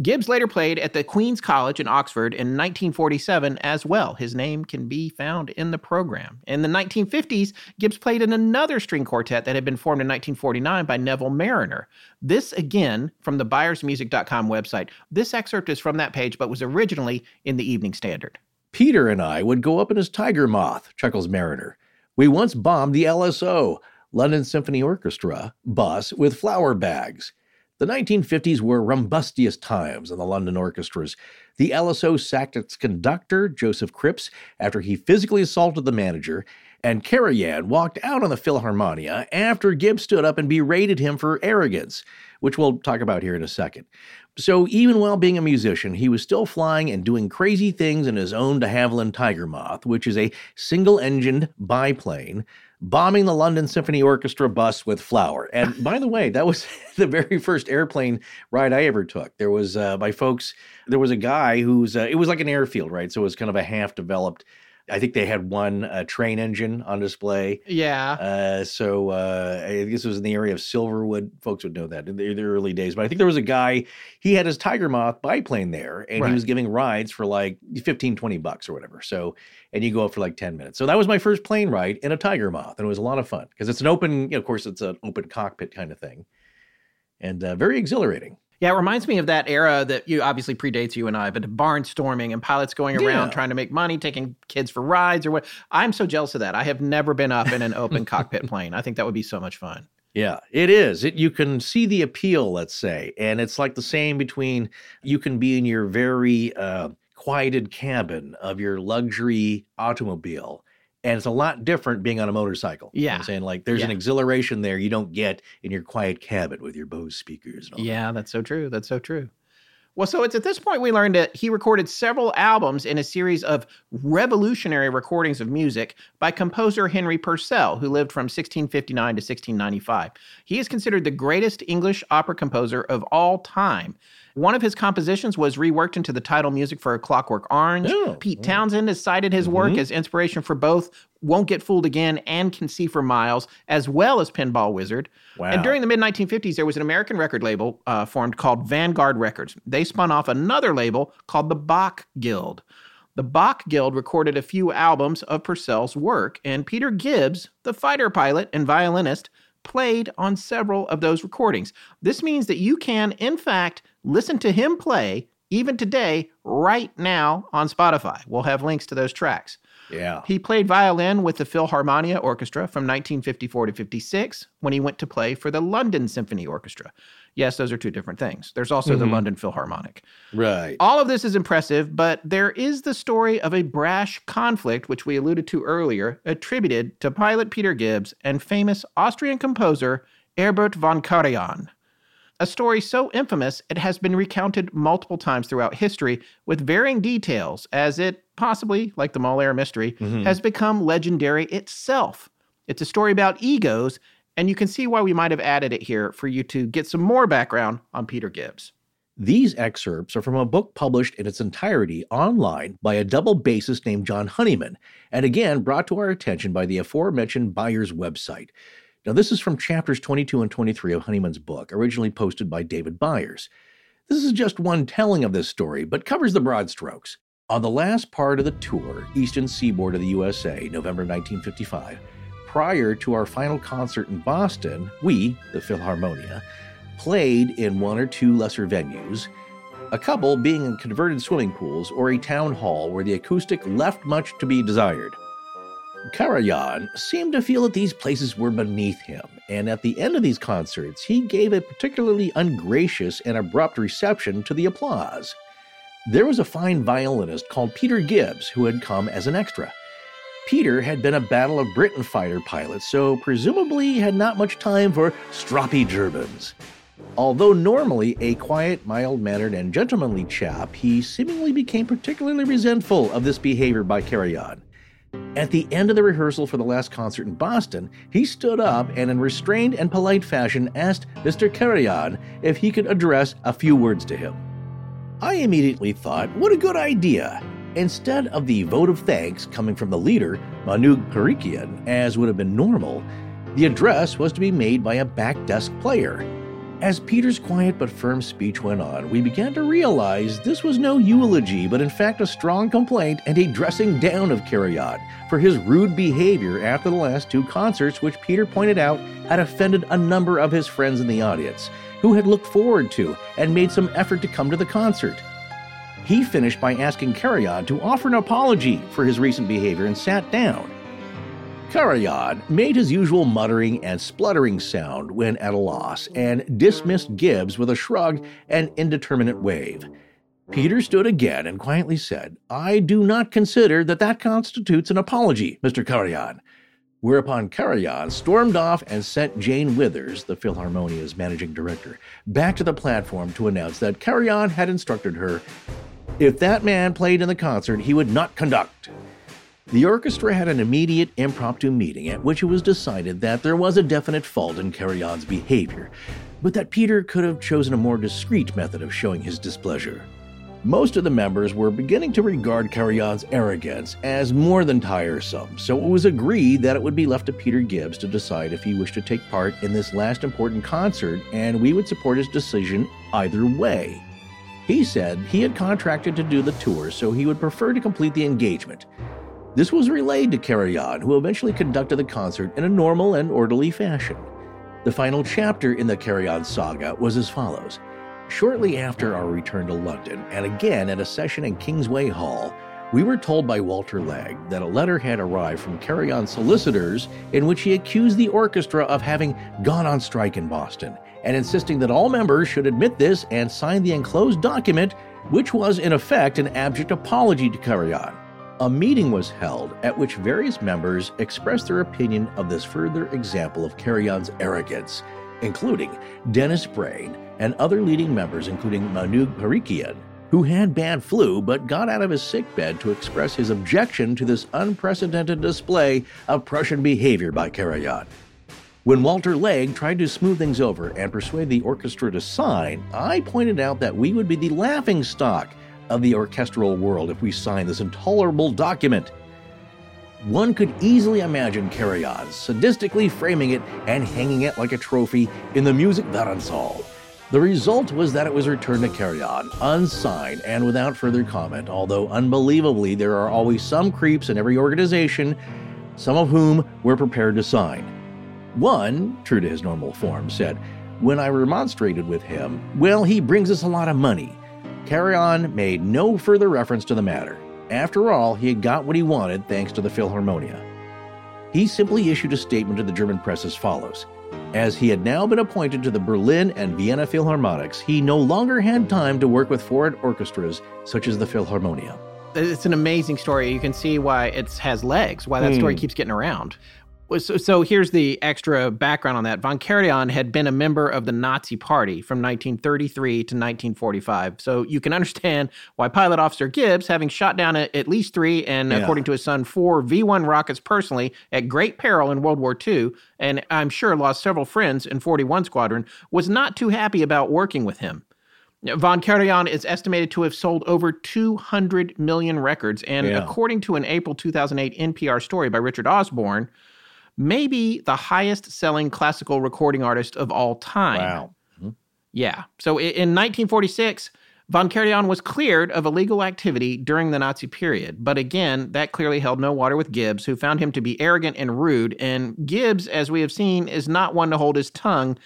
Gibbs later played at the Queen's College in Oxford in 1947 as well. His name can be found in the program. In the 1950s, Gibbs played in another string quartet that had been formed in 1949 by Neville Marriner. This, again, from the ByersMusic.com website. This excerpt is from that page, but was originally in the Evening Standard. Peter and I would go up in his Tiger Moth, chuckles Marriner. We once bombed the LSO, London Symphony Orchestra, bus with flower bags. The 1950s were rumbustious times in the London orchestras. The LSO sacked its conductor, Josef Krips, after he physically assaulted the manager, and Karajan walked out on the Philharmonia after Gibbs stood up and berated him for arrogance, which we'll talk about here in a second. So even while being a musician, he was still flying and doing crazy things in his own de Havilland Tiger Moth, which is a single-engined biplane bombing the London Symphony Orchestra bus with flour. And by the way, that was the very first airplane ride I ever took. There was uh, my folks. There was a guy who's. Uh, it was like an airfield, right? So it was kind of a half developed I think they had one uh, train engine on display. Yeah. Uh, so uh, I guess it was in the area of Silverwood. Folks would know that in the, the, early days. But I think there was a guy, he had his Tiger Moth biplane there and right. he was giving rides for like 15, 20 bucks or whatever. So, and you go up for like 10 minutes. So that was my first plane ride in a Tiger Moth. And it was a lot of fun because it's an open, you know, of course, it's an open cockpit kind of thing and uh, very exhilarating. Yeah, it reminds me of that era that you obviously predates you and I, but barnstorming and pilots going around yeah. trying to make money, taking kids for rides or what. I'm so jealous of that. I have never been up in an open cockpit plane. I think that would be so much fun. Yeah, it is. It, you can see the appeal, let's say, and it's like the same between you can be in your very uh, quieted cabin of your luxury automobile and it's a lot different being on a motorcycle. Yeah. You know I'm saying like there's yeah. an exhilaration there you don't get in your quiet cabin with your Bose speakers. yeah, that. that's so true. That's so true. Well, so it's at this point we learned that he recorded several albums in a series of revolutionary recordings of music by composer Henry Purcell, who lived from 1659 to 1695. He is considered the greatest English opera composer of all time. One of his compositions was reworked into the title music for A Clockwork Orange. Oh, Pete Townshend has cited his work mm-hmm. as inspiration for both Won't Get Fooled Again and Can See for Miles, as well as Pinball Wizard. Wow. And during the mid 1950s, there was an American record label uh, formed called Vanguard Records. They spun off another label called the Bach Guild. The Bach Guild recorded a few albums of Purcell's work, and Peter Gibbs, the fighter pilot and violinist, played on several of those recordings. This means that you can, in fact, listen to him play even today, right now on Spotify. We'll have links to those tracks. Yeah. He played violin with the Philharmonia Orchestra from 1954 to 56 when he went to play for the London Symphony Orchestra. Yes, those are two different things. There's also mm-hmm. the London Philharmonic. Right. All of this is impressive, but there is the story of a brash conflict, which we alluded to earlier, attributed to pilot Peter Gibbs and famous Austrian composer Herbert von Karajan a story so infamous it has been recounted multiple times throughout history with varying details, as it possibly, like the Mull Air mystery, mm-hmm. has become legendary itself. It's a story about egos, and you can see why we might have added it here for you to get some more background on Peter Gibbs. These excerpts are from a book published in its entirety online by a double bassist named John Honeyman, and again brought to our attention by the aforementioned Byers website. Now, this is from chapters 22 and 23 of Honeyman's book, originally posted by David Byers. This is just one telling of this story, but covers the broad strokes. On the last part of the tour, Eastern Seaboard of the USA, November 1955, prior to our final concert in Boston, we, the Philharmonia, played in one or two lesser venues, a couple being in converted swimming pools or a town hall where the acoustic left much to be desired. Karajan seemed to feel that these places were beneath him, and at the end of these concerts, he gave a particularly ungracious and abrupt reception to the applause. There was a fine violinist called Peter Gibbs who had come as an extra. Peter had been a Battle of Britain fighter pilot, so presumably had not much time for stroppy Germans. Although normally a quiet, mild mannered, and gentlemanly chap, he seemingly became particularly resentful of this behavior by Karajan. At the end of the rehearsal for the last concert in Boston, he stood up and, in restrained and polite fashion, asked Mr. Karajan if he could address a few words to him. I immediately thought, what a good idea! Instead of the vote of thanks coming from the leader, Manoug Parikian, as would have been normal, the address was to be made by a back desk player, as Peter's quiet but firm speech went on, we began to realize this was no eulogy, but in fact a strong complaint and a dressing down of Karajan for his rude behavior after the last two concerts, which Peter pointed out had offended a number of his friends in the audience, who had looked forward to and made some effort to come to the concert. He finished by asking Karajan to offer an apology for his recent behavior and sat down. Karajan made his usual muttering and spluttering sound when at a loss and dismissed Gibbs with a shrug and indeterminate wave. Peter stood again and quietly said, I do not consider that that constitutes an apology, Mr. Karajan. Whereupon Karajan stormed off and sent Jane Withers, the Philharmonia's managing director, back to the platform to announce that Karajan had instructed her if that man played in the concert, he would not conduct. The orchestra had an immediate impromptu meeting at which it was decided that there was a definite fault in Karajan's behavior, but that Peter could have chosen a more discreet method of showing his displeasure. Most of the members were beginning to regard Karajan's arrogance as more than tiresome, so it was agreed that it would be left to Peter Gibbs to decide if he wished to take part in this last important concert, and we would support his decision either way. He said he had contracted to do the tour, so he would prefer to complete the engagement. This was relayed to Karajan, who eventually conducted the concert in a normal and orderly fashion. The final chapter in the Karajan saga was as follows. Shortly after our return to London, and again at a session in Kingsway Hall, we were told by Walter Legg that a letter had arrived from Karajan solicitors in which he accused the orchestra of having gone on strike in Boston and insisting that all members should admit this and sign the enclosed document, which was in effect an abject apology to Karajan. A meeting was held at which various members expressed their opinion of this further example of Karajan's arrogance, including Dennis Brain and other leading members, including Manoug Parikian, who had bad flu but got out of his sickbed to express his objection to this unprecedented display of Prussian behavior by Karajan. When Walter Legg tried to smooth things over and persuade the orchestra to sign, I pointed out that we would be the laughing stock of the orchestral world if we signed this intolerable document. One could easily imagine On sadistically framing it and hanging it like a trophy in the Music. The result was that it was returned to Karajan, unsigned and without further comment, although unbelievably there are always some creeps in every organization, some of whom were prepared to sign. One, true to his normal form, said, When I remonstrated with him, well, he brings us a lot of money. Karajan made no further reference to the matter. After all, he had got what he wanted thanks to the Philharmonia. He simply issued a statement to the German press as follows As he had now been appointed to the Berlin and Vienna Philharmonics, he no longer had time to work with foreign orchestras such as the Philharmonia. It's an amazing story. You can see why it has legs, why that story Hmm. keeps getting around. So, so here's the extra background on that. Von Karajan had been a member of the Nazi Party from 1933 to 1945. So you can understand why Pilot Officer Gibbs, having shot down at, at least three and, Yeah. according to his son, four V 1 rockets personally at great peril in World War II, and I'm sure lost several friends in 41 Squadron, was not too happy about working with him. Von Karajan is estimated to have sold over 200 million records. And Yeah. according to an April 2008 NPR story by Richard Osborne, maybe the highest selling classical recording artist of all time. Wow. Mm-hmm. Yeah. So in 1946, Von Karajan was cleared of illegal activity during the Nazi period. But again, that clearly held no water with Gibbs, who found him to be arrogant and rude. And Gibbs, as we have seen, is not one to hold his tongue.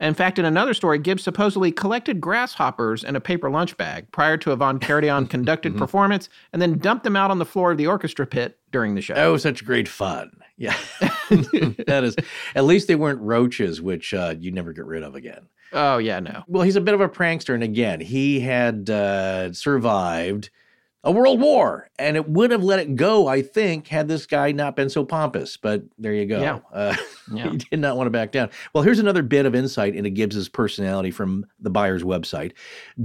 In fact, in another story, Gibbs supposedly collected grasshoppers in a paper lunch bag prior to a Von Karajan conducted mm-hmm. performance and then dumped them out on the floor of the orchestra pit during the show. Oh, such great fun. Yeah. that is, at least they weren't roaches, which uh, you never get rid of again. Oh, yeah, no. Well, he's a bit of a prankster. And again, he had uh, survived a world war and it would have let it go, I think, had this guy not been so pompous. But there you go. Yeah. Uh, Yeah. he did not want to back down. Well, here's another bit of insight into Gibbs's personality from the Byers website.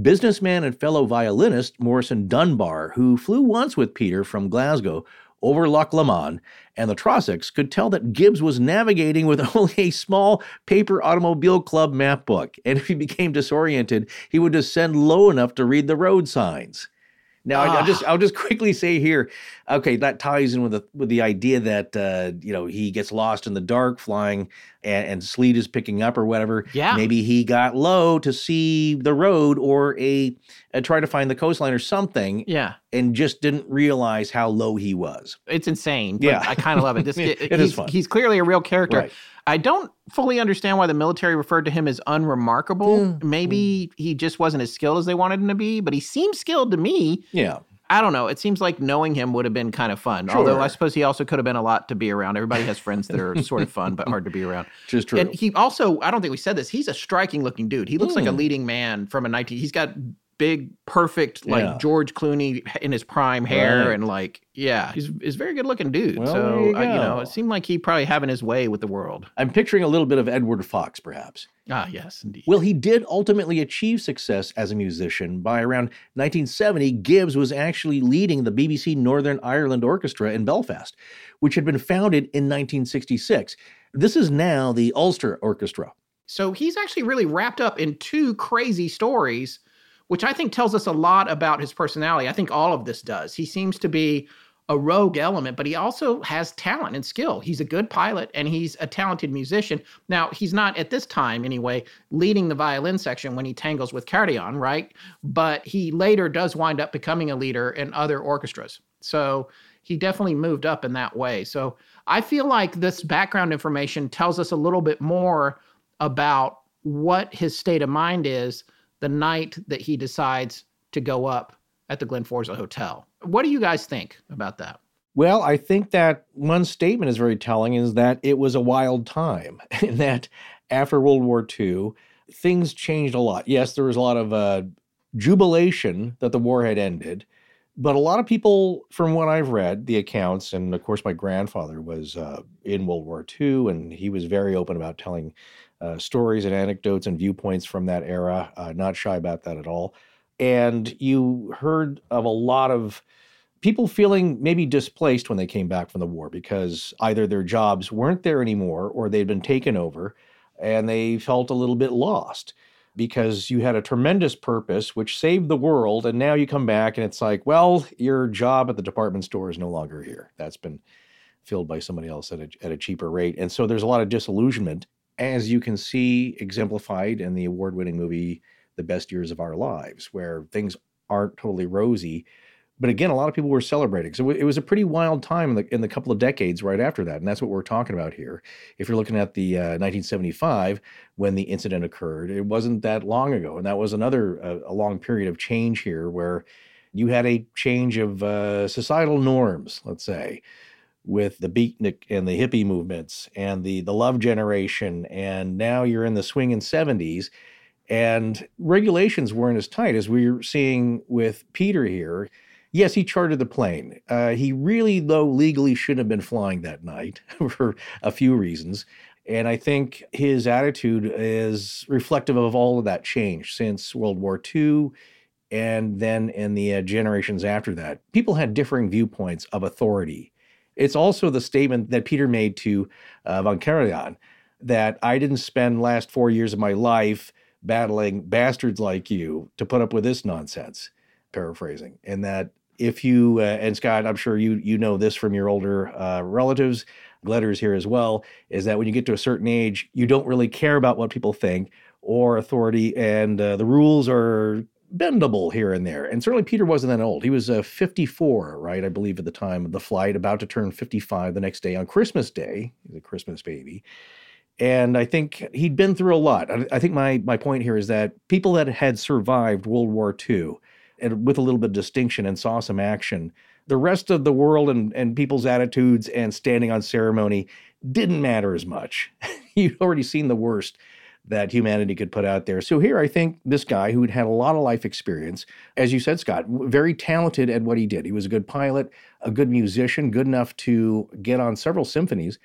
Businessman and fellow violinist Morrison Dunbar, who flew once with Peter from Glasgow over Loch Lomond and the Trossachs, could tell that Gibbs was navigating with only a small paper automobile club map book. And if he became disoriented, he would descend low enough to read the road signs. Now, I- I'll Ah. just I'll just quickly say here, okay, that ties in with the with the idea that uh, you know he gets lost in the dark, flying, and, and sleet is picking up or whatever. Yeah. maybe he got low to see the road or a, a try to find the coastline or something, Yeah. and just didn't realize how low he was. It's insane. but Yeah. I kind of love it. This It kid, is he's, fun. he's clearly a real character. Right. I don't fully understand why the military referred to him as unremarkable. Mm, Maybe he just wasn't as skilled as they wanted him to be, but he seems skilled to me. Yeah, I don't know. It seems like knowing him would have been kind of fun. Although I suppose he also could have been a lot to be around. Everybody has friends that are sort of fun but hard to be around. just true. And he also, I don't think we said this, he's a striking looking dude. He looks like a Mm. leading man from a 19 he's got big, perfect, like Yeah. George Clooney in his prime hair, Right. and like, yeah, he's he's a very good looking dude. Well, so you uh, you know, it seemed like he probably having his way with the world. I'm picturing a little bit of Edward Fox, perhaps. Ah, yes, indeed. Well, he did ultimately achieve success as a musician. By around 1970, Gibbs was actually leading the BBC Northern Ireland Orchestra in Belfast, which had been founded in 1966. This is now the Ulster Orchestra. So he's actually really wrapped up in two crazy stories, which I think tells us a lot about his personality. I think all of this does. He seems to be a rogue element, but he also has talent and skill. He's a good pilot and he's a talented musician. Now, he's not at this time anyway leading the violin section when he tangles with Karajan, right? But he later does wind up becoming a leader in other orchestras. So he definitely moved up in that way. So I feel like this background information tells us a little bit more about what his state of mind is the night that he decides to go up at the Glenforsa Hotel. What do you guys think about that? Well, I think that one statement is very telling is that it was a wild time, and that after World War II, things changed a lot. Yes, there was a lot of uh, jubilation that the war had ended, but a lot of people, from what I've read, the accounts, and of course, my grandfather was uh, in World War II, and he was very open about telling uh, stories and anecdotes and viewpoints from that era, uh, not shy about that at all. And you heard of a lot of people feeling maybe displaced when they came back from the war because either their jobs weren't there anymore or they'd been taken over and they felt a little bit lost because you had a tremendous purpose which saved the world and now you come back and it's like well your job at the department store is no longer here that's been filled by somebody else at a, at a cheaper rate and so there's a lot of disillusionment as you can see exemplified in the award-winning movie the best years of our lives where things aren't totally rosy but again, a lot of people were celebrating. So it was a pretty wild time in the in the couple of decades right after that, and that's what we're talking about here. If you're looking at the uh, 1975 when the incident occurred, it wasn't that long ago, and that was another uh, a long period of change here where you had a change of uh, societal norms, let's say, with the beatnik and the hippie movements and the the love generation, and now you're in the swinging 70s. And regulations weren't as tight as we we're seeing with Peter here. Yes, he chartered the plane. Uh, he really, though, legally shouldn't have been flying that night for a few reasons. And I think his attitude is reflective of all of that change since World War II and then in the uh, generations after that. People had differing viewpoints of authority. It's also the statement that Peter made to uh, Von Karajan that I didn't spend last four years of my life battling bastards like you to put up with this nonsense paraphrasing, and that if you uh, and Scott, I'm sure you you know this from your older uh, relatives, letters here as well, is that when you get to a certain age, you don't really care about what people think or authority, and uh, the rules are bendable here and there. And certainly Peter wasn't that old. He was uh, 54, right? I believe at the time of the flight, about to turn 55 the next day on Christmas Day. He's a Christmas baby. And I think he'd been through a lot. I, I think my my point here is that people that had survived World War II and with a little bit of distinction and saw some action. The rest of the world and, and people's attitudes and standing on ceremony didn't matter as much. You'd already seen the worst that humanity could put out there. So here I think this guy who had had a lot of life experience, as you said, Scott, very talented at what he did. He was a good pilot, a good musician, good enough to get on several symphonies.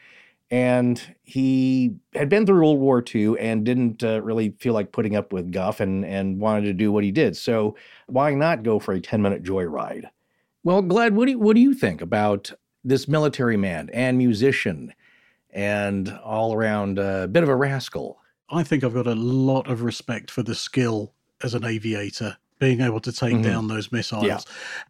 And he had been through World War II and didn't uh, really feel like putting up with guff and, and wanted to do what he did. So why not go for a 10 minute joyride? Well, Gled, what do you, what do you think about this military man and musician and all around a uh, bit of a rascal? I think I've got a lot of respect for the skill as an aviator, being able to take Mhm. down those missiles. Yeah.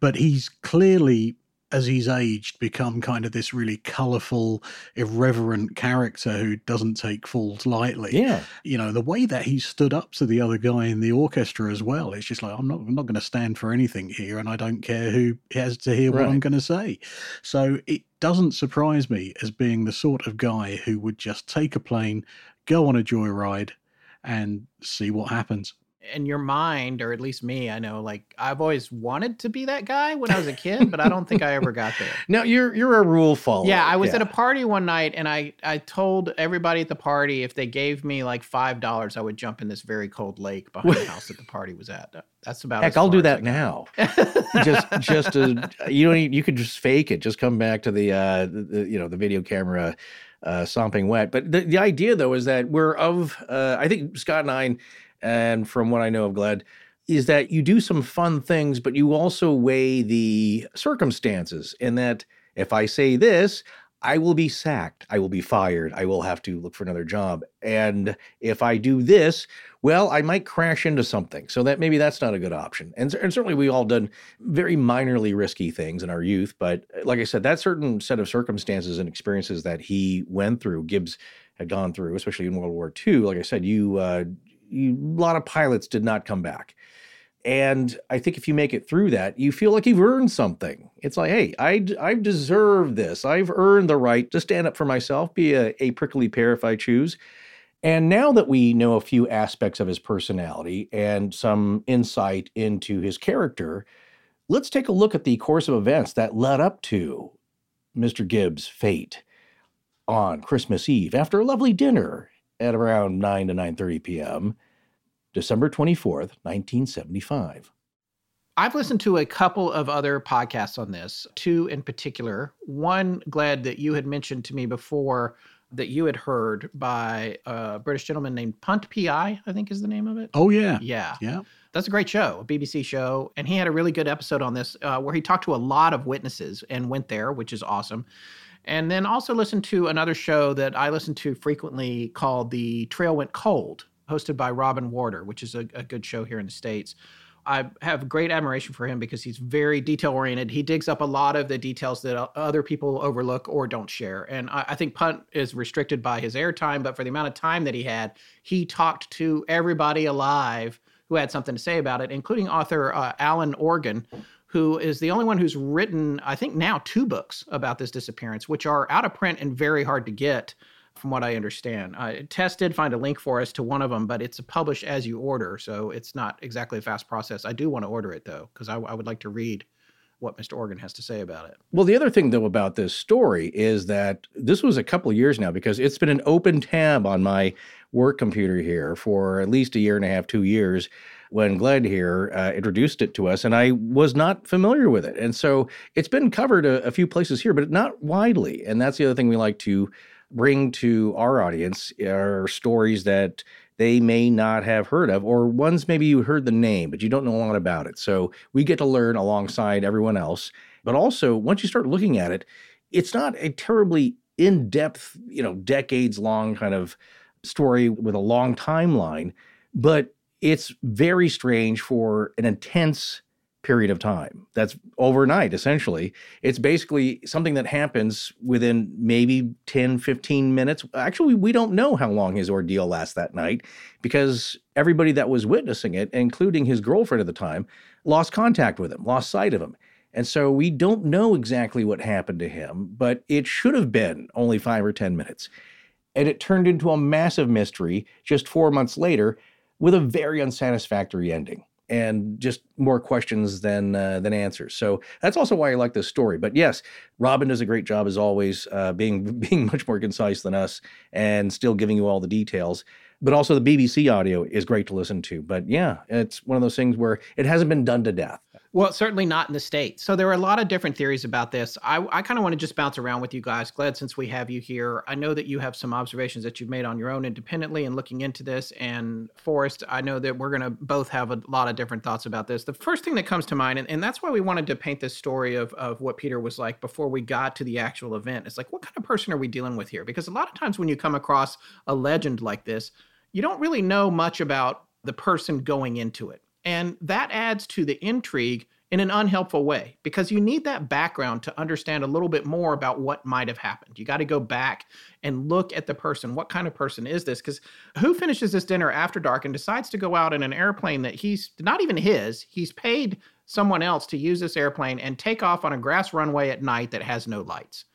But he's clearly, as he's aged, become kind of this really colorful, irreverent character who doesn't take falls lightly. Yeah. You know, the way that he stood up to the other guy in the orchestra as well, it's just like, I'm not, I'm not going to stand for anything here, and I don't care who has to hear what I'm going to say. So it doesn't surprise me as being the sort of guy who would just take a plane, go on a joyride, and see what happens. in your mind, or at least me, I know, like I've always wanted to be that guy when I was a kid, but I don't think I ever got there. No, you're you're a rule follower. Yeah, I was at a party one night and I I told everybody at the party if they gave me like five dollars, I would jump in this very cold lake behind the house that the party was at. That's about it. Heck, as I'll do as that now. just just to, you don't even, you could just fake it. Just come back to the uh the, the, you know the video camera uh sopping wet. But the, the idea though is that we're of uh I think Scott and I and from what I know of Gled is that you do some fun things, but you also weigh the circumstances in that if I say this, I will be sacked. I will be fired. I will have to look for another job. And if I do this, well, I might crash into something. So that maybe that's not a good option. And, and certainly we all done very minorly risky things in our youth. But uh, like I said, that certain set of circumstances and experiences that he went through, Gibbs had gone through, especially in World War II, like I said, you, uh, you a lot of pilots did not come back. And I think if you make it through that, you feel like you've earned something. It's like, hey, I, I've deserved this. I've earned the right to stand up for myself, be a, a prickly pear if I choose. And now that we know a few aspects of his personality and some insight into his character, let's take a look at the course of events that led up to Mr. Gibbs' fate on Christmas Eve after a lovely dinner at around 9 to 9:30 p.m. December 24th, 1975. I've listened to a couple of other podcasts on this, two in particular. One, Gled that you had mentioned to me before that you had heard by a British gentleman named Punt PI, I think is the name of it. Oh yeah, Yeah. yeah. That's a great show, a BBC show. And he had a really good episode on this uh, where he talked to a lot of witnesses and went there, which is awesome. And then also listened to another show that I listen to frequently called The Trail Went Cold, hosted by Robin Warder, which is a, a good show here in the States. I have great admiration for him because he's very detail oriented. He digs up a lot of the details that other people overlook or don't share. And I, I think Punt is restricted by his airtime, but for the amount of time that he had, he talked to everybody alive who had something to say about it, including author uh, Alan Organ, who is the only one who's written, I think now, two books about this disappearance, which are out of print and very hard to get from what I understand. Uh, Tess did find a link for us to one of them, but it's a publish as you order, so it's not exactly a fast process. I do want to order it though, because I, I would like to read what Mr. Organ has to say about it. Well, the other thing, though, about this story is that this was a couple years now because it's been an open tab on my work computer here for at least a year and a half, two years when Gled here uh, introduced it to us, and I was not familiar with it. And so it's been covered a, a few places here, but not widely. And that's the other thing we like to bring to our audience are stories that they may not have heard of, or ones maybe you heard the name, but you don't know a lot about it. So we get to learn alongside everyone else. But also, once you start looking at it, it's not a terribly in depth, you know, decades long kind of story with a long timeline, but it's very strange for an intense period of time. That's overnight, essentially. It's basically something that happens within maybe 10, 15 minutes. Actually, we don't know how long his ordeal lasts that night because everybody that was witnessing it, including his girlfriend at the time, lost contact with him, lost sight of him. And so we don't know exactly what happened to him, but it should have been only five or 10 minutes. And it turned into a massive mystery just four months later with a very unsatisfactory ending and just more questions than uh, than answers. So that's also why I like this story. But yes, Robin does a great job as always, uh, being being much more concise than us and still giving you all the details. But also the BBC audio is great to listen to. But yeah, it's one of those things where it hasn't been done to death. Well, certainly not in the States. So there are a lot of different theories about this. I, I kind of want to just bounce around with you guys. Gled since we have you here. I know that you have some observations that you've made on your own independently and looking into this. And Forrest, I know that we're going to both have a lot of different thoughts about this. The first thing that comes to mind, and, and that's why we wanted to paint this story of, of what Peter was like before we got to the actual event. It's like, what kind of person are we dealing with here? Because a lot of times when you come across a legend like this, you don't really know much about the person going into it. And that adds to the intrigue in an unhelpful way because you need that background to understand a little bit more about what might have happened. You got to go back and look at the person. What kind of person is this? Because who finishes this dinner after dark and decides to go out in an airplane that he's not even his, he's paid someone else to use this airplane and take off on a grass runway at night that has no lights?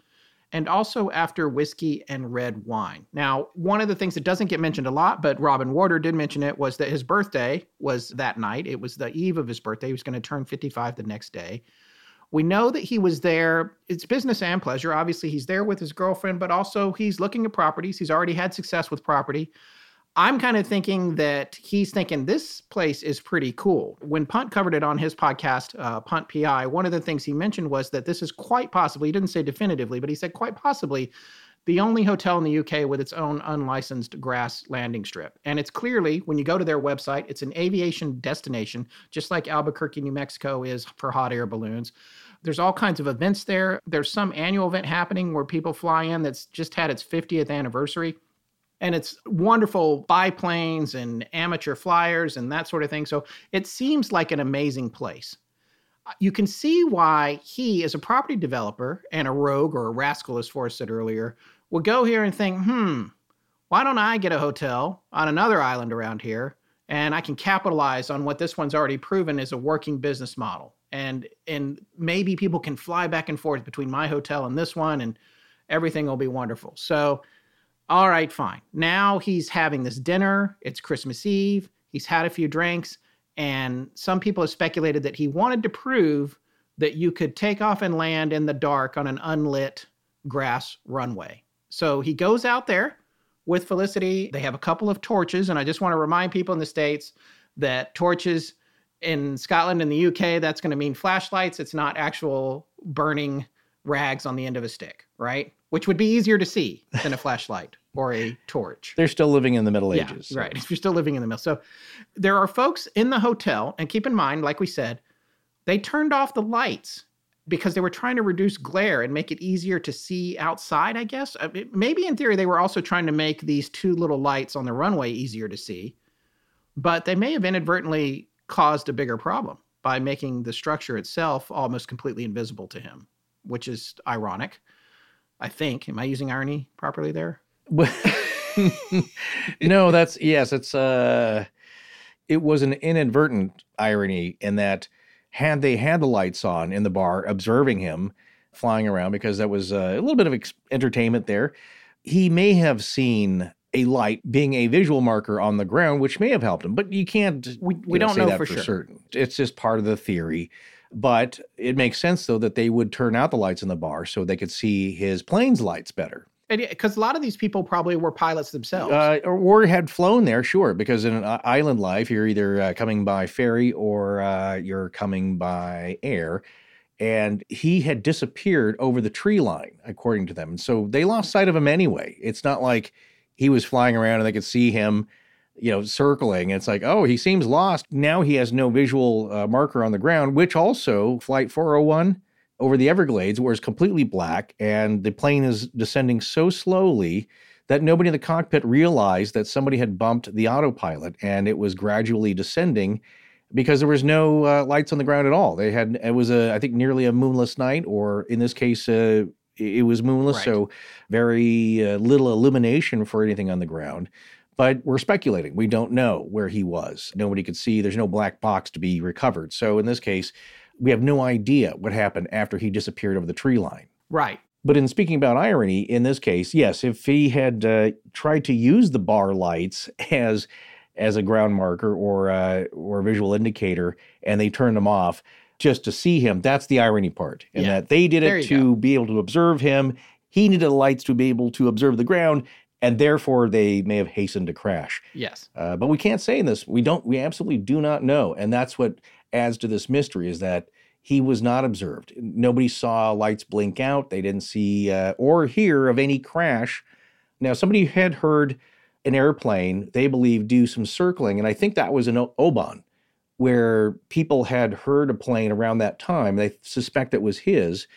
And also after whiskey and red wine. Now, one of the things that doesn't get mentioned a lot, but Robin Warder did mention it, was that his birthday was that night. It was the eve of his birthday. He was going to turn 55 the next day. We know that he was there. It's business and pleasure. Obviously, he's there with his girlfriend, but also he's looking at properties. He's already had success with property. I'm kind of thinking that he's thinking this place is pretty cool. When Punt covered it on his podcast, uh, Punt PI, one of the things he mentioned was that this is quite possibly, he didn't say definitively, but he said quite possibly the only hotel in the UK with its own unlicensed grass landing strip. And it's clearly, when you go to their website, it's an aviation destination, just like Albuquerque, New Mexico is for hot air balloons. There's all kinds of events there. There's some annual event happening where people fly in that's just had its 50th anniversary and it's wonderful biplanes and amateur flyers and that sort of thing. So it seems like an amazing place. Uh, you can see why he, as a property developer and a rogue or a rascal, as Forrest said earlier, would go here and think, hmm, why don't I get a hotel on another island around here and I can capitalize on what this one's already proven is a working business model. And and maybe people can fly back and forth between my hotel and this one and everything will be wonderful. So all right, fine. Now he's having this dinner. It's Christmas Eve. He's had a few drinks. And some people have speculated that he wanted to prove that you could take off and land in the dark on an unlit grass runway. So he goes out there with Felicity. They have a couple of torches. And I just want to remind people in the States that torches in Scotland and the UK, that's going to mean flashlights. It's not actual burning rags on the end of a stick, right? Which would be easier to see than a flashlight or a torch. They're still living in the Middle yeah, Ages. So. Right. If you're still living in the middle. So there are folks in the hotel, and keep in mind, like we said, they turned off the lights because they were trying to reduce glare and make it easier to see outside, I guess. Maybe in theory, they were also trying to make these two little lights on the runway easier to see, but they may have inadvertently caused a bigger problem by making the structure itself almost completely invisible to him, which is ironic I think. Am I using irony properly there? no, that's yes, it's uh it was an inadvertent irony in that had they had the lights on in the bar observing him flying around because that was uh, a little bit of ex- entertainment there, he may have seen a light being a visual marker on the ground, which may have helped him. But you can't. We, we know, don't know for, for sure. certain. It's just part of the theory. But it makes sense, though, that they would turn out the lights in the bar so they could see his plane's lights better. Because a lot of these people probably were pilots themselves. Uh, or, or, had flown there, sure. Because in an island life, you're either uh, coming by ferry or uh, you're coming by air. And he had disappeared over the tree line, according to them. And so they lost sight of him anyway. It's not like he was flying around and they could see him you know, circling. It's like, oh, he seems lost. Now he has no visual uh, marker on the ground, which also Flight 401 over the Everglades was completely black, and the plane is descending so slowly that nobody in the cockpit realized that somebody had bumped the autopilot, and it was gradually descending because there was no uh, lights on the ground at all. They had it was a I think nearly a moonless night, or in this case, uh, it was moonless, right. so very uh, little illumination for anything on the ground. But we're speculating. We don't know where he was. Nobody could see. There's no black box to be recovered. So in this case, we have no idea what happened after he disappeared over the tree line. Right. But in speaking about irony, in this case, yes, if he had uh, tried to use the bar lights as as a ground marker or uh, or a visual indicator, and they turned them off just to see him, that's the irony part, and yeah. that they did it to go. be able to observe him. He needed the lights to be able to observe the ground, and therefore they may have hastened to crash. Yes. Uh, but we can't say in this. We don't. We absolutely do not know, and that's what adds to this mystery is that he was not observed. Nobody saw lights blink out. They didn't see uh, or hear of any crash. Now, somebody had heard an airplane they believe do some circling, and I think that was in Oban, where people had heard a plane around that time. They suspect it was his,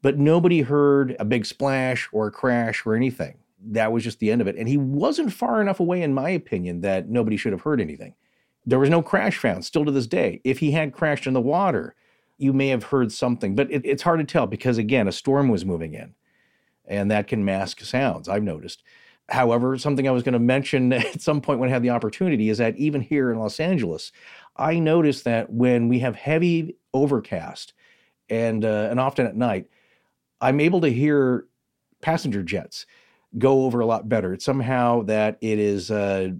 but nobody heard a big splash or a crash or anything that was just the end of it. And he wasn't far enough away, in my opinion, that nobody should have heard anything. There was no crash found still to this day. If he had crashed in the water, you may have heard something, but it, it's hard to tell because, again, a storm was moving in and that can mask sounds, I've noticed. However, something I was going to mention at some point when I had the opportunity is that even here in Los Angeles, I noticed that when we have heavy overcast and uh, and often at night, I'm able to hear passenger jets go over a lot better. It's somehow that it is. Uh,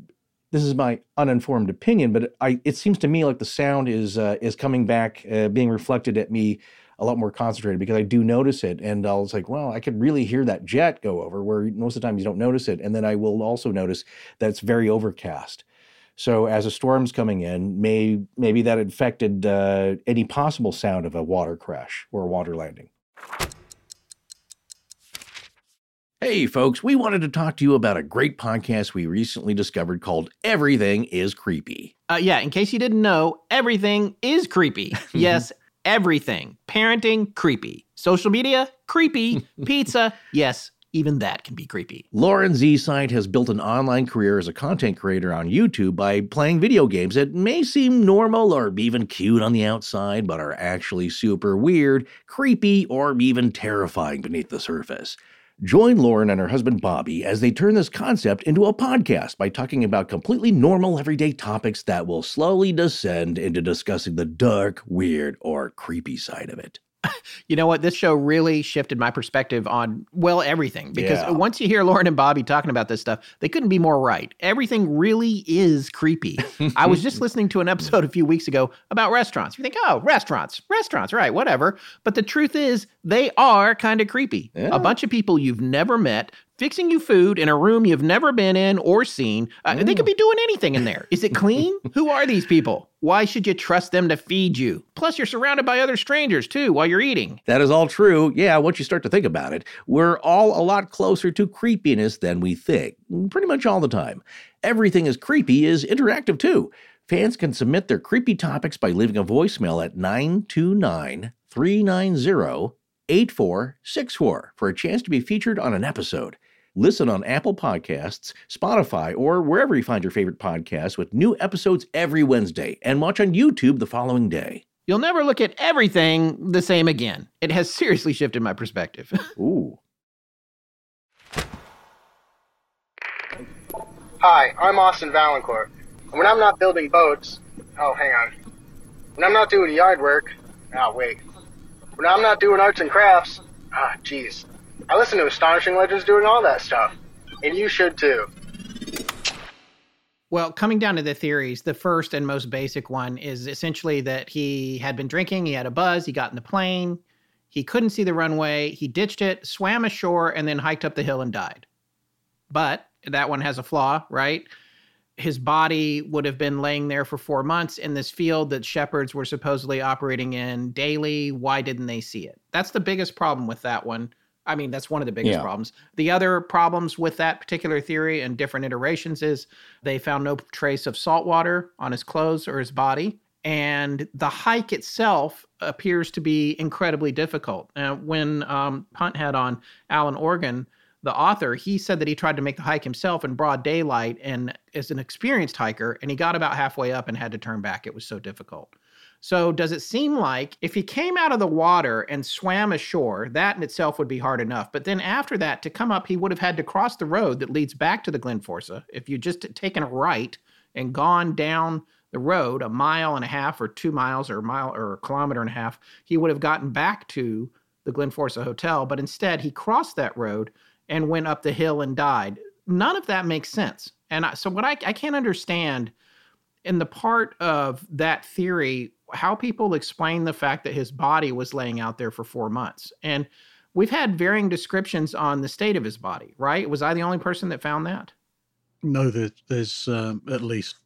this is my uninformed opinion, but I, it seems to me like the sound is uh, is coming back, uh, being reflected at me a lot more concentrated because I do notice it, and I was like, well, I could really hear that jet go over. Where most of the time you don't notice it, and then I will also notice that it's very overcast. So as a storm's coming in, may maybe that affected uh, any possible sound of a water crash or a water landing. Hey, folks, we wanted to talk to you about a great podcast we recently discovered called Everything is Creepy. Uh, yeah, in case you didn't know, everything is creepy. yes, everything. Parenting, creepy. Social media, creepy. Pizza, yes, even that can be creepy. LaurenZside has built an online career as a content creator on YouTube by playing video games that may seem normal or even cute on the outside, but are actually super weird, creepy, or even terrifying beneath the surface. Join Lauren and her husband Bobby as they turn this concept into a podcast by talking about completely normal everyday topics that will slowly descend into discussing the dark, weird, or creepy side of it. You know what? This show really shifted my perspective on, well, everything. Because Yeah. once you hear Lauren and Bobby talking about this stuff, they couldn't be more right. Everything really is creepy. I was just listening to an episode a few weeks ago about restaurants. You think, oh, restaurants, restaurants, right, whatever. But the truth is, they are kind of creepy. Yeah. A bunch of people you've never met. Fixing you food in a room you've never been in or seen. Uh, They could be doing anything in there. Is it clean? Who are these people? Why should you trust them to feed you? Plus, you're surrounded by other strangers too while you're eating. That is all true. Yeah, once you start to think about it, we're all a lot closer to creepiness than we think, pretty much all the time. Everything is creepy is interactive too. Fans can submit their creepy topics by leaving a voicemail at 929 390 8464 for a chance to be featured on an episode. Listen on Apple Podcasts, Spotify, or wherever you find your favorite podcasts with new episodes every Wednesday, and watch on YouTube the following day. You'll never look at everything the same again. It has seriously shifted my perspective. Ooh. Hi, I'm Austin Valancourt. And When I'm not building boats, oh, hang on. When I'm not doing yard work, oh, wait. When I'm not doing arts and crafts, ah, jeez. I listen to Astonishing Legends doing all that stuff. And you should too. well, coming down to the theories, the first and most basic one is essentially that he had been drinking, he had a buzz, he got in the plane, he couldn't see the runway, he ditched it, swam ashore, and then hiked up the hill and died. But that one has a flaw, right? His body would have been laying there for four months in this field that shepherds were supposedly operating in daily. Why didn't they see it? That's the biggest problem with that one. I mean, that's one of the biggest Yeah. problems. The other problems with that particular theory and different iterations is they found no trace of salt water on his clothes or his body. And the hike itself appears to be incredibly difficult. Uh, when um, Punt had on Alan Organ, the author, he said that he tried to make the hike himself in broad daylight and as an experienced hiker, and he got about halfway up and had to turn back. It was so difficult. So, does it seem like if he came out of the water and swam ashore, that in itself would be hard enough? But then after that, to come up, he would have had to cross the road that leads back to the Glenforsa. If you just taken a right and gone down the road a mile and a half or two miles or a mile or a kilometer and a half, he would have gotten back to the Glenforsa Hotel. But instead, he crossed that road and went up the hill and died. None of that makes sense. And I, so, what I, I can't understand in the part of that theory, how people explain the fact that his body was laying out there for four months. And we've had varying descriptions on the state of his body, right? Was I the only person that found that? No, there, there's um, at least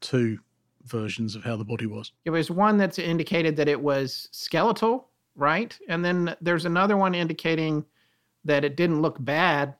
two versions of how the body was. There was one that's indicated that it was skeletal, right? And then there's another one indicating that it didn't look bad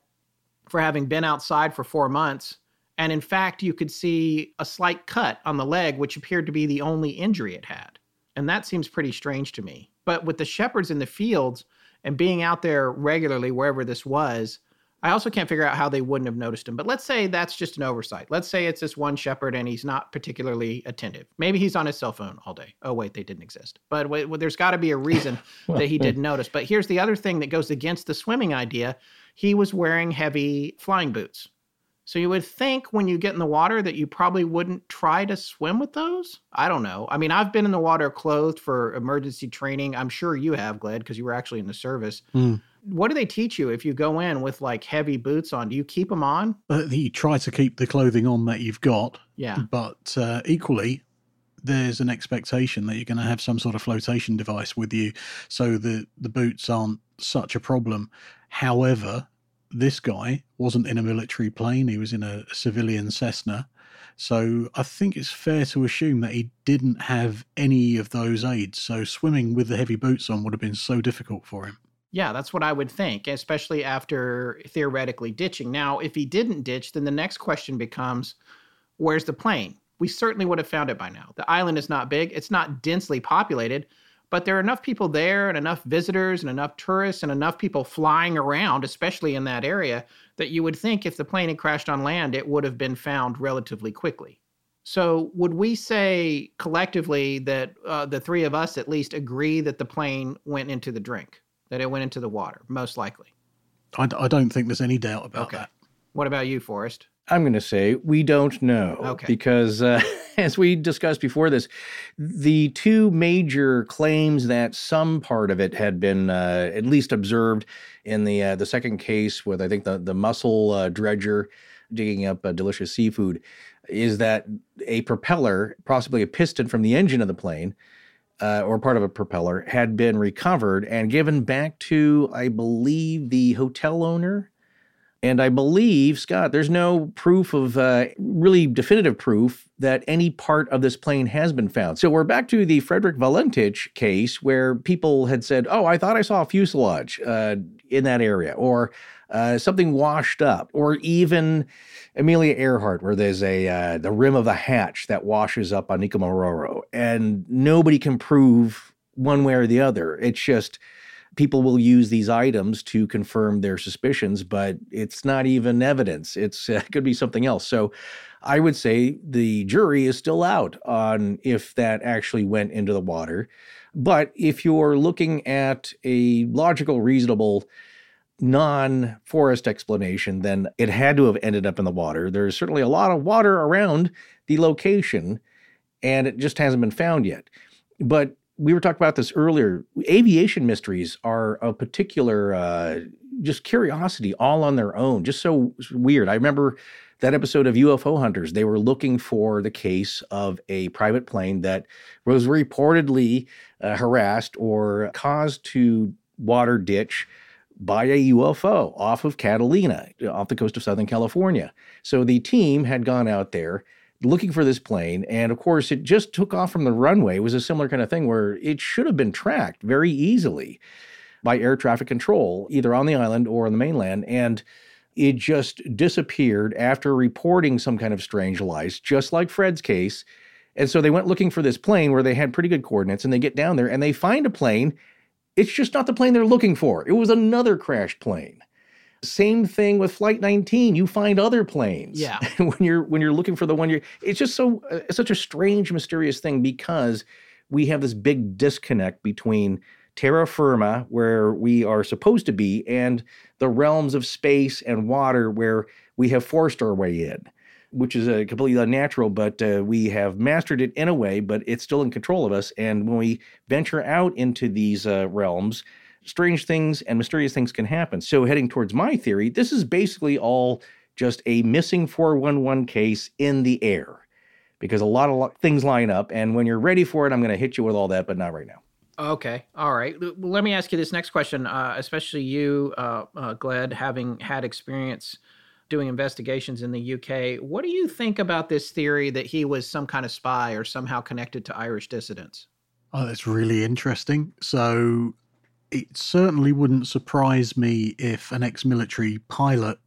for having been outside for four months. And in fact, you could see a slight cut on the leg, which appeared to be the only injury it had. And that seems pretty strange to me. But with the shepherds in the fields and being out there regularly, wherever this was, I also can't figure out how they wouldn't have noticed him. But let's say that's just an oversight. Let's say it's this one shepherd and he's not particularly attentive. Maybe he's on his cell phone all day. Oh, wait, they didn't exist. But wait, well, there's got to be a reason that he didn't notice. But here's the other thing that goes against the swimming idea he was wearing heavy flying boots. So you would think when you get in the water that you probably wouldn't try to swim with those. I don't know. I mean, I've been in the water clothed for emergency training. I'm sure you have, Gled, because you were actually in the service. Hmm. What do they teach you if you go in with like heavy boots on? Do you keep them on? But you try to keep the clothing on that you've got. Yeah. But uh, equally, there's an expectation that you're going to have some sort of flotation device with you so that the boots aren't such a problem. However, this guy wasn't in a military plane, he was in a, a civilian Cessna. So I think it's fair to assume that he didn't have any of those aids. So swimming with the heavy boots on would have been so difficult for him. Yeah, that's what I would think, especially after theoretically ditching. Now, if he didn't ditch, then the next question becomes where's the plane? We certainly would have found it by now. The island is not big, it's not densely populated, but there are enough people there and enough visitors and enough tourists and enough people flying around, especially in that area, that you would think if the plane had crashed on land, it would have been found relatively quickly. So, would we say collectively that uh, the three of us at least agree that the plane went into the drink, that it went into the water, most likely? I, I don't think there's any doubt about Okay. that. What about you, Forrest? I'm going to say we don't know. Okay. Because uh, as we discussed before this, the two major claims that some part of it had been uh, at least observed in the uh, the second case with I think the the mussel uh, dredger digging up uh, delicious seafood is that a propeller, possibly a piston from the engine of the plane. Uh, or part of a propeller had been recovered and given back to, I believe, the hotel owner. And I believe, Scott, there's no proof of uh, really definitive proof that any part of this plane has been found. So we're back to the Frederick Valentich case where people had said, oh, I thought I saw a fuselage uh, in that area, or uh, something washed up, or even Amelia Earhart, where there's a uh, the rim of a hatch that washes up on Nikumaroro, and nobody can prove one way or the other. It's just people will use these items to confirm their suspicions, but it's not even evidence. It's it could be something else. So I would say the jury is still out on if that actually went into the water. But if you're looking at a logical, reasonable, non forest explanation, then it had to have ended up in the water. There's certainly a lot of water around the location, and it just hasn't been found yet. But we were talking about this earlier. Aviation mysteries are a particular uh, just curiosity all on their own, just so weird. I remember that episode of UFO Hunters. They were looking for the case of a private plane that was reportedly uh, harassed or caused to water ditch by a UFO off of Catalina, off the coast of Southern California. So the team had gone out there looking for this plane. And of course, it just took off from the runway. It was a similar kind of thing where it should have been tracked very easily by air traffic control, either on the island or on the mainland. And it just disappeared after reporting some kind of strange lights, just like Fred's case. And so they went looking for this plane where they had pretty good coordinates, and they get down there and they find a plane. It's just not the plane they're looking for. It was another crashed plane. Same thing with Flight 19. You find other planes. Yeah. when you're when you're looking for the one you're. It's just so uh, such a strange, mysterious thing because we have this big disconnect between terra firma, where we are supposed to be, and the realms of space and water, where we have forced our way in, which is uh, completely unnatural. But uh, we have mastered it in a way, but it's still in control of us. And when we venture out into these uh, realms, strange things and mysterious things can happen. So, heading towards my theory, this is basically all just a missing 411 case in the air because a lot of lo- things line up. And when you're ready for it, I'm going to hit you with all that, but not right now. Okay. All right. L- Let me ask you this next question, uh, especially you, uh, uh, Gled, having had experience doing investigations in the UK. What do you think about this theory that he was some kind of spy or somehow connected to Irish dissidents? Oh, that's really interesting. So it certainly wouldn't surprise me if an ex military pilot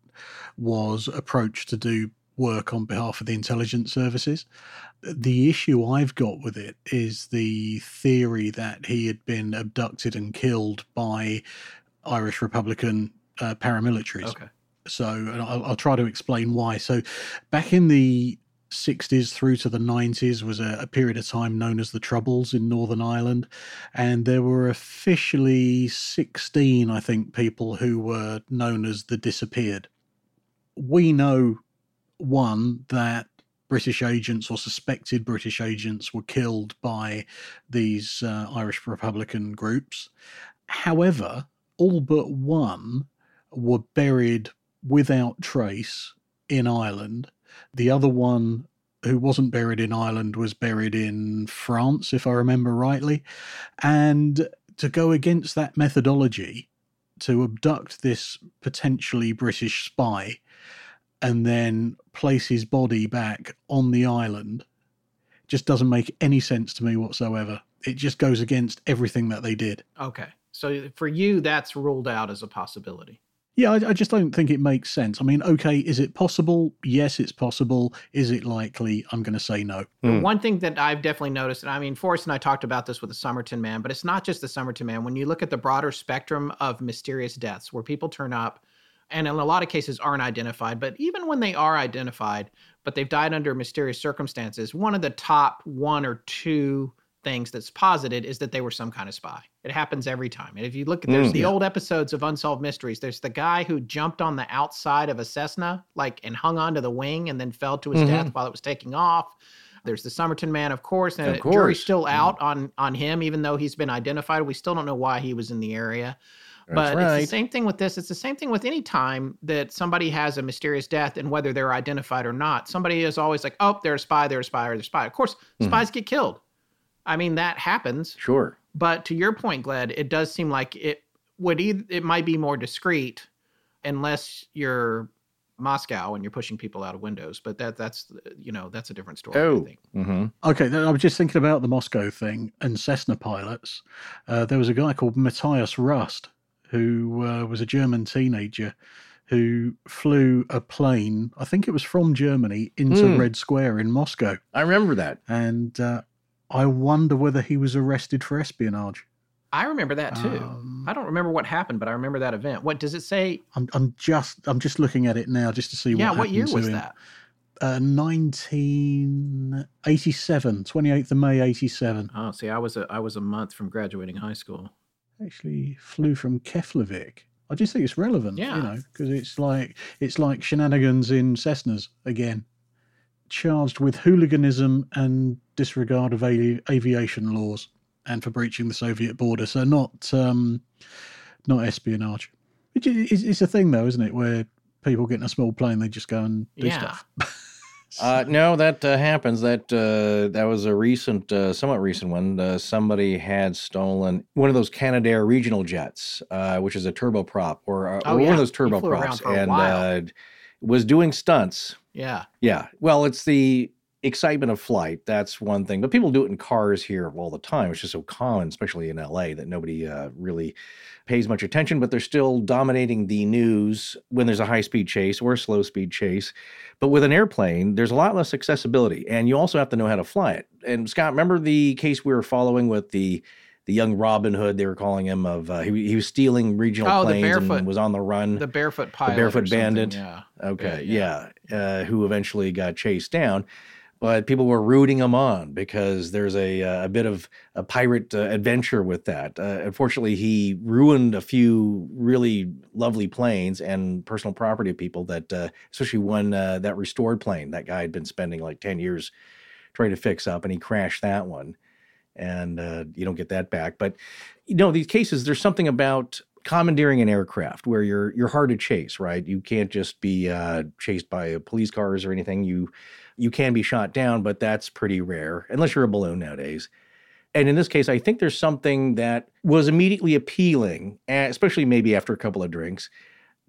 was approached to do work on behalf of the intelligence services. The issue I've got with it is the theory that he had been abducted and killed by Irish Republican uh, paramilitaries. Okay. So, and I'll, I'll try to explain why. So, back in the 60s through to the 90s was a, a period of time known as the Troubles in Northern Ireland. And there were officially 16, I think, people who were known as the disappeared. We know, one, that British agents or suspected British agents were killed by these uh, Irish Republican groups. However, all but one were buried without trace in Ireland. The other one, who wasn't buried in Ireland, was buried in France, if I remember rightly. And to go against that methodology, to abduct this potentially British spy and then place his body back on the island just doesn't make any sense to me whatsoever. It just goes against everything that they did. Okay. So for you, that's ruled out as a possibility. Yeah, I, I, just don't think it makes sense. I mean, okay, is it possible? Yes, it's possible. Is it likely? I'm going to say no. Mm. One thing that I've definitely noticed, and I mean, Forrest and I talked about this with the Somerton Man, but it's not just the Somerton Man. When you look at the broader spectrum of mysterious deaths where people turn up and in a lot of cases aren't identified, but even when they are identified, but they've died under mysterious circumstances, one of the top one or two things that's posited is that they were some kind of spy. It happens every time. And if you look at there's mm, the yeah. old episodes of Unsolved Mysteries, there's the guy who jumped on the outside of a Cessna, like and hung onto the wing and then fell to his mm-hmm. death while it was taking off. There's the Somerton man, of course, and of course. jury's still mm. out on on him, even though he's been identified. We still don't know why he was in the area. That's but right. it's the same thing with this. It's the same thing with any time that somebody has a mysterious death and whether they're identified or not. Somebody is always like, oh, they're a spy, they're a spy, or they're a spy. Of course, mm-hmm. spies get killed. I mean, that happens. Sure. But to your point, Gled, it does seem like it would either, it might be more discreet unless you're Moscow and you're pushing people out of windows. But that that's you know that's a different story. Oh, mm-hmm. okay. I was just thinking about the Moscow thing and Cessna pilots. Uh, there was a guy called Matthias Rust who uh, was a German teenager who flew a plane. I think it was from Germany into mm. Red Square in Moscow. I remember that. And uh, I wonder whether he was arrested for espionage. I remember that too. Um, I don't remember what happened, but I remember that event. What does it say? I'm, I'm just I'm just looking at it now just to see yeah, what what year was him. that? Uh, 1987, 28th of May, 87. Oh, see, I was a I was a month from graduating high school. Actually, flew from Keflavik. I just think it's relevant, yeah. you know, because it's like it's like shenanigans in Cessnas again charged with hooliganism and disregard of avi- aviation laws and for breaching the Soviet border. So not um, not espionage. It's a thing though, isn't it? Where people get in a small plane, they just go and do yeah. stuff. uh, no, that uh, happens. That uh, that was a recent, uh, somewhat recent one. Uh, somebody had stolen one of those Canadair regional jets, uh, which is a turboprop or, oh, or yeah. one of those turboprops, and was doing stunts yeah. Yeah. Well, it's the excitement of flight. That's one thing. But people do it in cars here all the time, it's just so common, especially in LA, that nobody uh, really pays much attention. But they're still dominating the news when there's a high speed chase or a slow speed chase. But with an airplane, there's a lot less accessibility, and you also have to know how to fly it. And Scott, remember the case we were following with the the young Robin Hood, they were calling him of uh, he, he was stealing regional oh, planes barefoot, and was on the run. The barefoot pilot, the barefoot bandit. Yeah. Okay, yeah, yeah. Uh, who eventually got chased down. But people were rooting him on because there's a uh, a bit of a pirate uh, adventure with that. Uh, unfortunately, he ruined a few really lovely planes and personal property of people. That uh, especially one that restored plane that guy had been spending like ten years trying to fix up, and he crashed that one and uh, you don't get that back. But you know, these cases, there's something about commandeering an aircraft where you're you're hard to chase, right? You can't just be uh, chased by police cars or anything. You you can be shot down, but that's pretty rare unless you're a balloon nowadays. And in this case, I think there's something that was immediately appealing, especially maybe after a couple of drinks,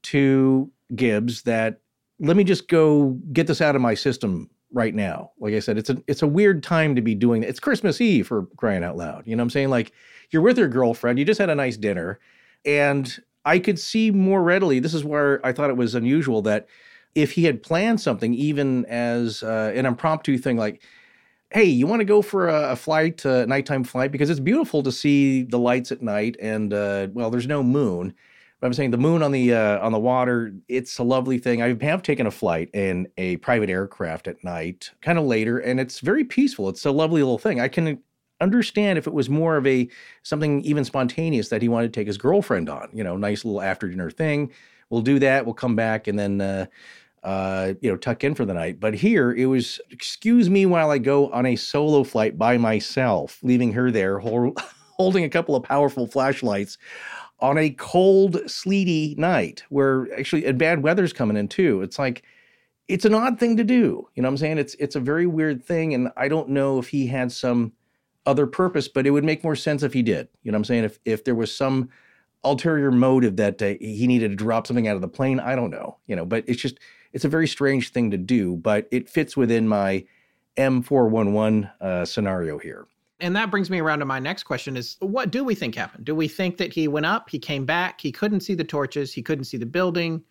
to Gibbs that let me just go get this out of my system right now. Like I said, it's a it's a weird time to be doing it. It's Christmas Eve for crying out loud. You know what I'm saying? Like you're with your girlfriend, you just had a nice dinner, and I could see more readily. This is where I thought it was unusual that if he had planned something, even as uh, an impromptu thing, like, "Hey, you want to go for a, a flight, a nighttime flight, because it's beautiful to see the lights at night, and uh, well, there's no moon." But I'm saying the moon on the uh, on the water, it's a lovely thing. I have taken a flight in a private aircraft at night, kind of later, and it's very peaceful. It's a lovely little thing. I can understand if it was more of a something even spontaneous that he wanted to take his girlfriend on. You know, nice little after dinner thing. We'll do that. We'll come back and then uh, uh, you know tuck in for the night. But here it was, excuse me while I go on a solo flight by myself, leaving her there hold, holding a couple of powerful flashlights on a cold, sleety night where actually and bad weather's coming in too. It's like it's an odd thing to do. You know what I'm saying? It's it's a very weird thing, and I don't know if he had some other purpose, but it would make more sense if he did. You know what I'm saying? If if there was some ulterior motive that uh, he needed to drop something out of the plane, I don't know. You know, but it's just it's a very strange thing to do, but it fits within my M411 uh, scenario here. And that brings me around to my next question is what do we think happened? Do we think that he went up, he came back, he couldn't see the torches, he couldn't see the building,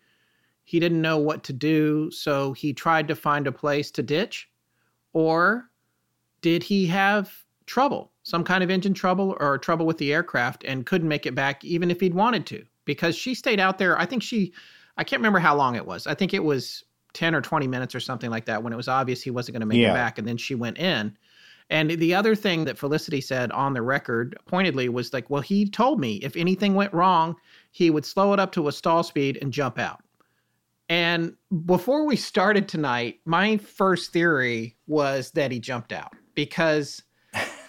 he didn't know what to do, so he tried to find a place to ditch? Or did he have trouble, some kind of engine trouble or trouble with the aircraft and couldn't make it back even if he'd wanted to? Because she stayed out there, I think she I can't remember how long it was. I think it was 10 or 20 minutes or something like that when it was obvious he wasn't going to make Yeah. it back and then she went in. And the other thing that Felicity said on the record pointedly was like, well, he told me if anything went wrong, he would slow it up to a stall speed and jump out. And before we started tonight, my first theory was that he jumped out because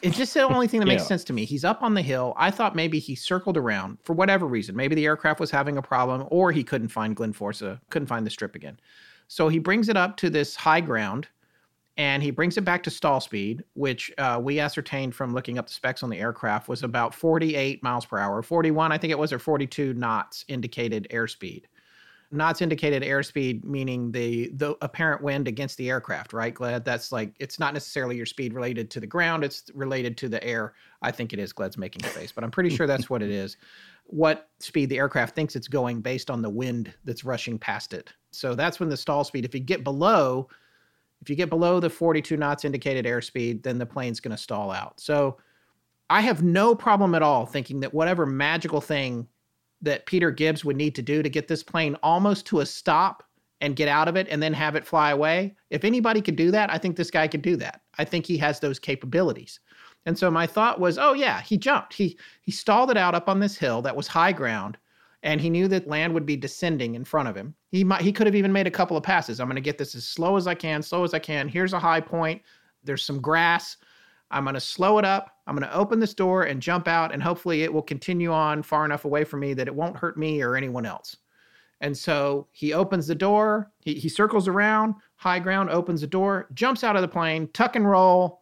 it's just the only thing that makes Yeah. sense to me. He's up on the hill. I thought maybe he circled around for whatever reason. Maybe the aircraft was having a problem or he couldn't find Glenforsa, couldn't find the strip again. So he brings it up to this high ground and he brings it back to stall speed, which uh, we ascertained from looking up the specs on the aircraft was about 48 miles per hour, 41, I think it was, or 42 knots indicated airspeed. Knots indicated airspeed, meaning the the apparent wind against the aircraft, right? Gled that's like it's not necessarily your speed related to the ground; it's related to the air. I think it is. Gled's making face, but I'm pretty sure that's what it is. What speed the aircraft thinks it's going based on the wind that's rushing past it. So that's when the stall speed. If you get below, if you get below the 42 knots indicated airspeed, then the plane's going to stall out. So I have no problem at all thinking that whatever magical thing that Peter Gibbs would need to do to get this plane almost to a stop and get out of it and then have it fly away, if anybody could do that, I think this guy could do that. I think he has those capabilities. And so my thought was, oh yeah, he jumped. He he stalled it out up on this hill that was high ground and he knew that land would be descending in front of him. He might he could have even made a couple of passes. I'm going to get this as slow as I can, slow as I can. Here's a high point. There's some grass. I'm going to slow it up. I'm going to open this door and jump out and hopefully it will continue on far enough away from me that it won't hurt me or anyone else. And so he opens the door, he, he circles around, high ground, opens the door, jumps out of the plane, tuck and roll.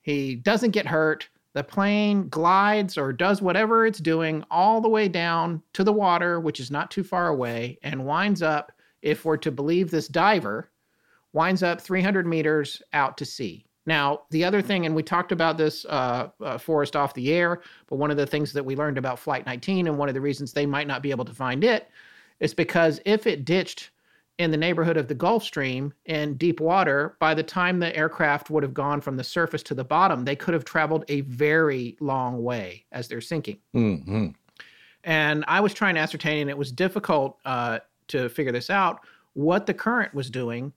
He doesn't get hurt. The plane glides or does whatever it's doing all the way down to the water, which is not too far away, and winds up, if we're to believe this diver, winds up 300 meters out to sea. Now, the other thing, and we talked about this, uh, uh, Forrest off the air, but one of the things that we learned about Flight 19 and one of the reasons they might not be able to find it is because if it ditched in the neighborhood of the Gulf Stream in deep water, by the time the aircraft would have gone from the surface to the bottom, they could have traveled a very long way as they're sinking. hmm And I was trying to ascertain, and it was difficult uh, to figure this out, what the current was doing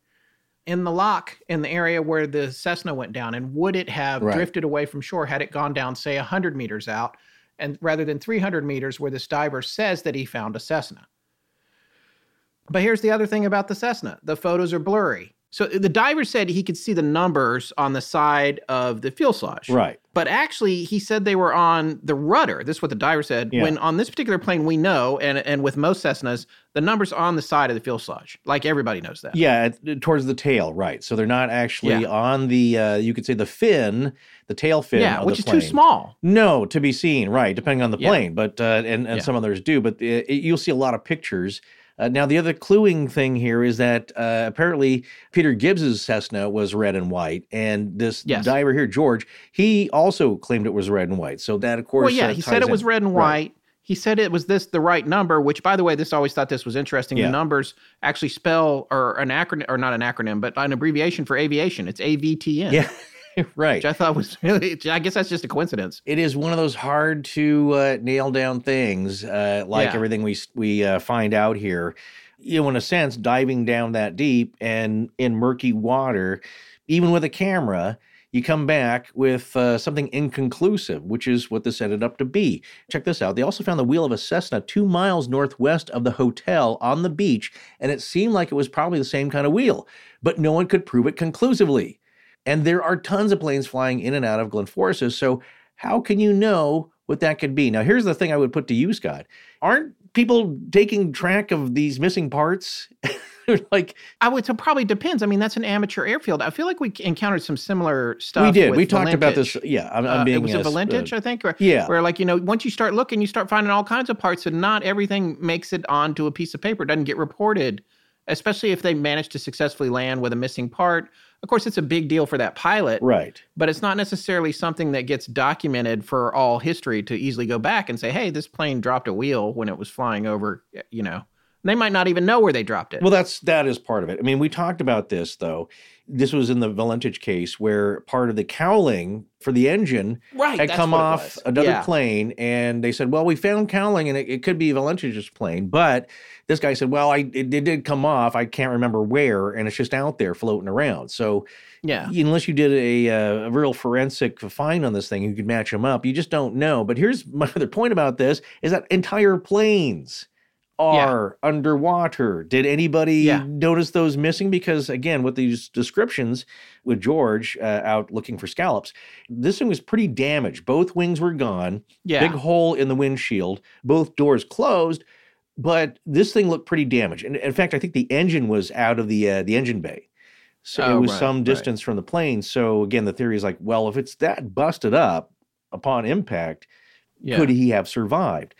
in the lock in the area where the Cessna went down. And would it have Right. drifted away from shore had it gone down, say, 100 meters out, and rather than 300 meters where this diver says that he found a Cessna? But here's the other thing about the Cessna the photos are blurry. So the diver said he could see the numbers on the side of the fuselage. Right. But actually, he said they were on the rudder. This is what the diver said. Yeah. When on this particular plane, we know, and and with most Cessnas, the numbers on the side of the fuselage. Like everybody knows that. Yeah, towards the tail, right. So they're not actually Yeah. on the, uh, you could say the fin, the tail fin. Yeah, which is too small. No, to be seen, right, depending on the Yeah. plane, but uh, and and some others do, but uh, you'll see a lot of pictures. Uh, now, the other cluing thing here is that uh, apparently Peter Gibbs's Cessna was red and white, and this Yes. diver here, George, he also claimed it was red and white. So that, of course, Well, yeah, uh, he said it in. was red and Right. white. He said it was this the right number, which by the way, this always thought this was interesting. Yeah. The numbers actually spell or an acronym or not an acronym, but an abbreviation for aviation. It's AVTN. Yeah, right. Which I thought was really I guess that's just a coincidence. it is one of those hard to uh, nail down things, uh, like Yeah. everything we we uh, find out here. You know, in a sense, diving down that deep and in murky water, even with a camera, you come back with uh, something inconclusive, which is what this ended up to be. Check this out. They also found the wheel of a Cessna two miles northwest of the hotel on the beach, and it seemed like it was probably the same kind of wheel, but no one could prove it conclusively. And there are tons of planes flying in and out of Glenforsa. So, how can you know what that could be. Now, here's the thing I would put to you, Scott. Aren't people taking track of these missing parts? like I would. So probably depends. I mean, that's an amateur airfield. I feel like we encountered some similar stuff. we did. We talked about this. Yeah, I'm, I'm Uh, being it was a uh, Valentich, uh, I think. Or, yeah. Where like you know, once you start looking, you start finding all kinds of parts, and not everything makes it onto a piece of paper. It doesn't get reported, especially if they manage to successfully land with a missing part. Of course, it's a big deal for that pilot, right. but it's not necessarily something that gets documented for all history to easily go back and say, "Hey, this plane dropped a wheel when it was flying over." You know, they might not even know where they dropped it. Well, that's that is part of it. I mean, we talked about this though. This was in the Valentich case where part of the cowling for the engine right, had come off another Yeah. plane, and they said, "Well, we found cowling, and it, it could be Valentich's plane." But this guy said, "Well, I it, it did come off. I can't remember where, and it's just out there floating around." So, Yeah. unless you did a, uh, a real forensic find on this thing, you could match them up. You just don't know. But here's my other point about this: is that entire planes are underwater. Did anybody Yeah. notice those missing? Because again, with these descriptions with George uh, out looking for scallops, this thing was pretty damaged. Both wings were gone. Yeah. Big hole in the windshield. Both doors closed. But this thing looked pretty damaged. And in fact, I think the engine was out of the uh, the engine bay. So Oh, it was right, some right. distance from the plane. So again, the theory is like, well, if it's that busted up upon impact, yeah. could he have survived?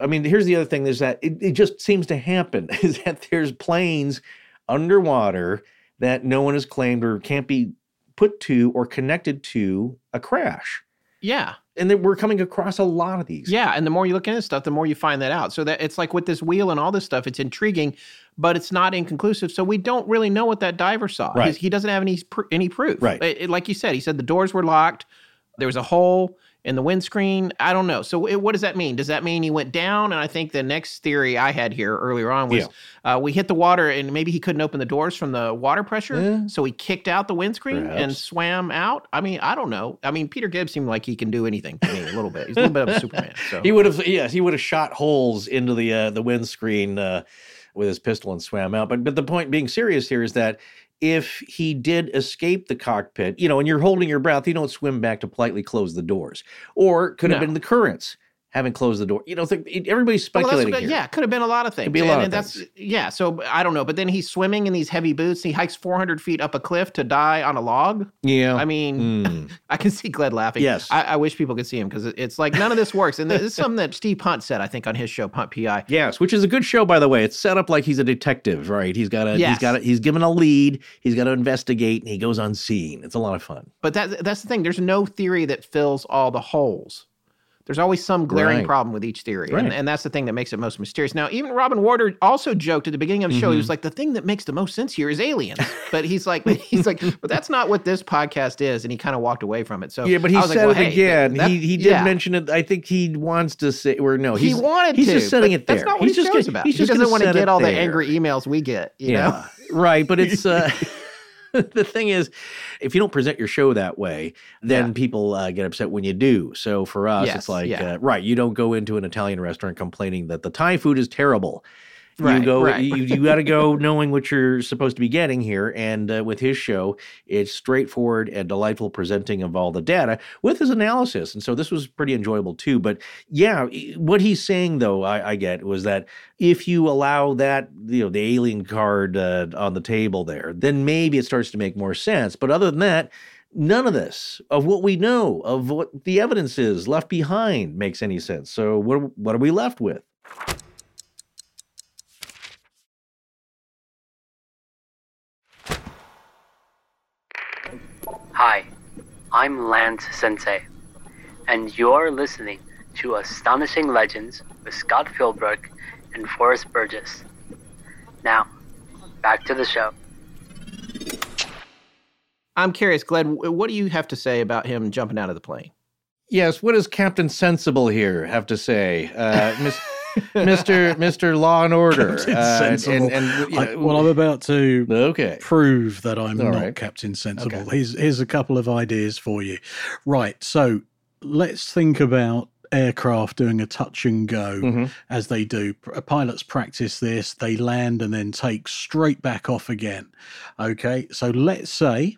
I mean, here's the other thing: is that it, it just seems to happen is that there's planes underwater that no one has claimed or can't be put to or connected to a crash, yeah. and then we're coming across a lot of these. Yeah, and the more you look into stuff, the more you find that out. So that it's like with this wheel and all this stuff, it's intriguing, but it's not inconclusive. So we don't really know what that diver saw. Right. He's- he doesn't have any pr- any proof. Right. It- it- like you said, he said the doors were locked. There was a hole in the windscreen. I don't know. So it, what does that mean? Does that mean he went down? And I think the next theory I had here earlier on was uh, we hit the water and maybe he couldn't open the doors from the water pressure, Yeah. so he kicked out the windscreen and swam out. I mean, I don't know. I mean, Peter Gibbs seemed like he can do anything to me a little bit. He's a little bit of a Superman. So He would have, yes, he would have shot holes into the uh, the windscreen uh, with his pistol and swam out. But but the point being serious here is that if he did escape the cockpit, you know, and you're holding your breath, you don't swim back to politely close the doors, or it could have No. been the currents having closed the door. You know, th- everybody's Well, speculating here. yeah, could have been a lot of things. Could be a lot and, of and that's things. yeah. So I don't know, but then he's swimming in these heavy boots. He hikes 400 feet up a cliff to die on a log. Yeah. I mean, Mm. I can see Gled laughing. Yes. I, I wish people could see him because it's like none of this works. And this is something that Steve Hunt said, I think, on his show, Punt PI. Yes, which is a good show, by the way. It's set up like he's a detective, right? He's got a, he's Yes. got a, he's given a lead. He's got to investigate, and he goes on scene. It's a lot of fun. But that that's the thing. There's no theory that fills all the holes. There's always some glaring Right. problem with each theory. Right. And, and that's the thing that makes it most mysterious. Now, even Robin Warder also joked at the beginning of the show, he was like, the thing that makes the most sense here is aliens. but he's like, he's like, but that's not what this podcast is. And he kind of walked away from it. So yeah, but he I was like, said well, it hey, again. that- he he did yeah. mention it. I think he wants to say, or no, He wanted he's to. just setting it there. That's not what he's his just gonna- about. He's he just doesn't want to get all the angry emails we get. You know? yeah, right. But it's uh, the thing is, if you don't present your show that way, then Yeah. people uh, get upset when you do. So for us, Yes, it's like yeah. uh, right. You don't go into an Italian restaurant complaining that the Thai food is terrible. You Right, go right. you, you got to go knowing what you're supposed to be getting here and uh, with his show it's straightforward and delightful presenting of all the data with his analysis and so this was pretty enjoyable too but yeah what he's saying though i, I get was that if you allow that you know the alien card uh, on the table there then maybe it starts to make more sense but other than that None of this, of what we know, of what the evidence is left behind, makes any sense. So, what, what are we left with? Hi, I'm Lance Sensei, and you're listening to Astonishing Legends with Scott Philbrook and Forrest Burgess. Now, back to the show. I'm curious, Gled, wh- what do you have to say about him jumping out of the plane? Yes, what does Captain Sensible here have to say, uh, Mis- Mister Mister Law and Order? Captain Uh, Sensible. and, I, well, I'm about to okay. prove that I'm All not right. Captain Sensible. Okay. Here's here's a couple of ideas for you. Right, so let's think about aircraft doing a touch and go Mhm. as they do. P- Pilots practice this, they land and then take straight back off again. Okay, so let's say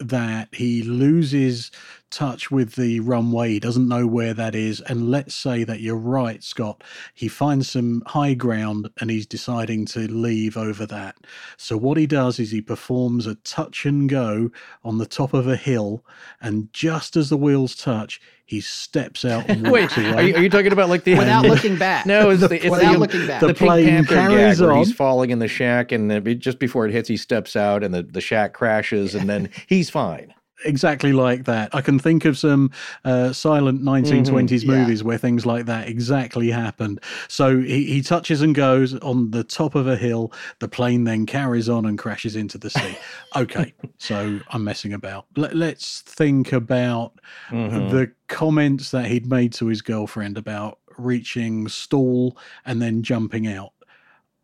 that he loses touch with the runway. He doesn't know where that is. And let's say that you're right, Scott. He finds some high ground and he's deciding to leave over that. So what he does is he performs a touch and go on the top of a hill. And just as the wheels touch, he steps out and walks Wait, away. are you, are you talking about like the Without looking back. No, it's the, it's Without the, looking back. the, The Pink plane Panther carries gag on. he's falling in the shack, and then just before it hits, he steps out, and the, the shack crashes, and then he's fine. Exactly like that. I can think of some uh, silent 1920s Yeah. movies where things like that exactly happened. So he, he touches and goes on the top of a hill. The plane then carries on and crashes into the sea. okay, so I'm messing about. Let, let's think about Mhm. the comments that he'd made to his girlfriend about reaching stall and then jumping out.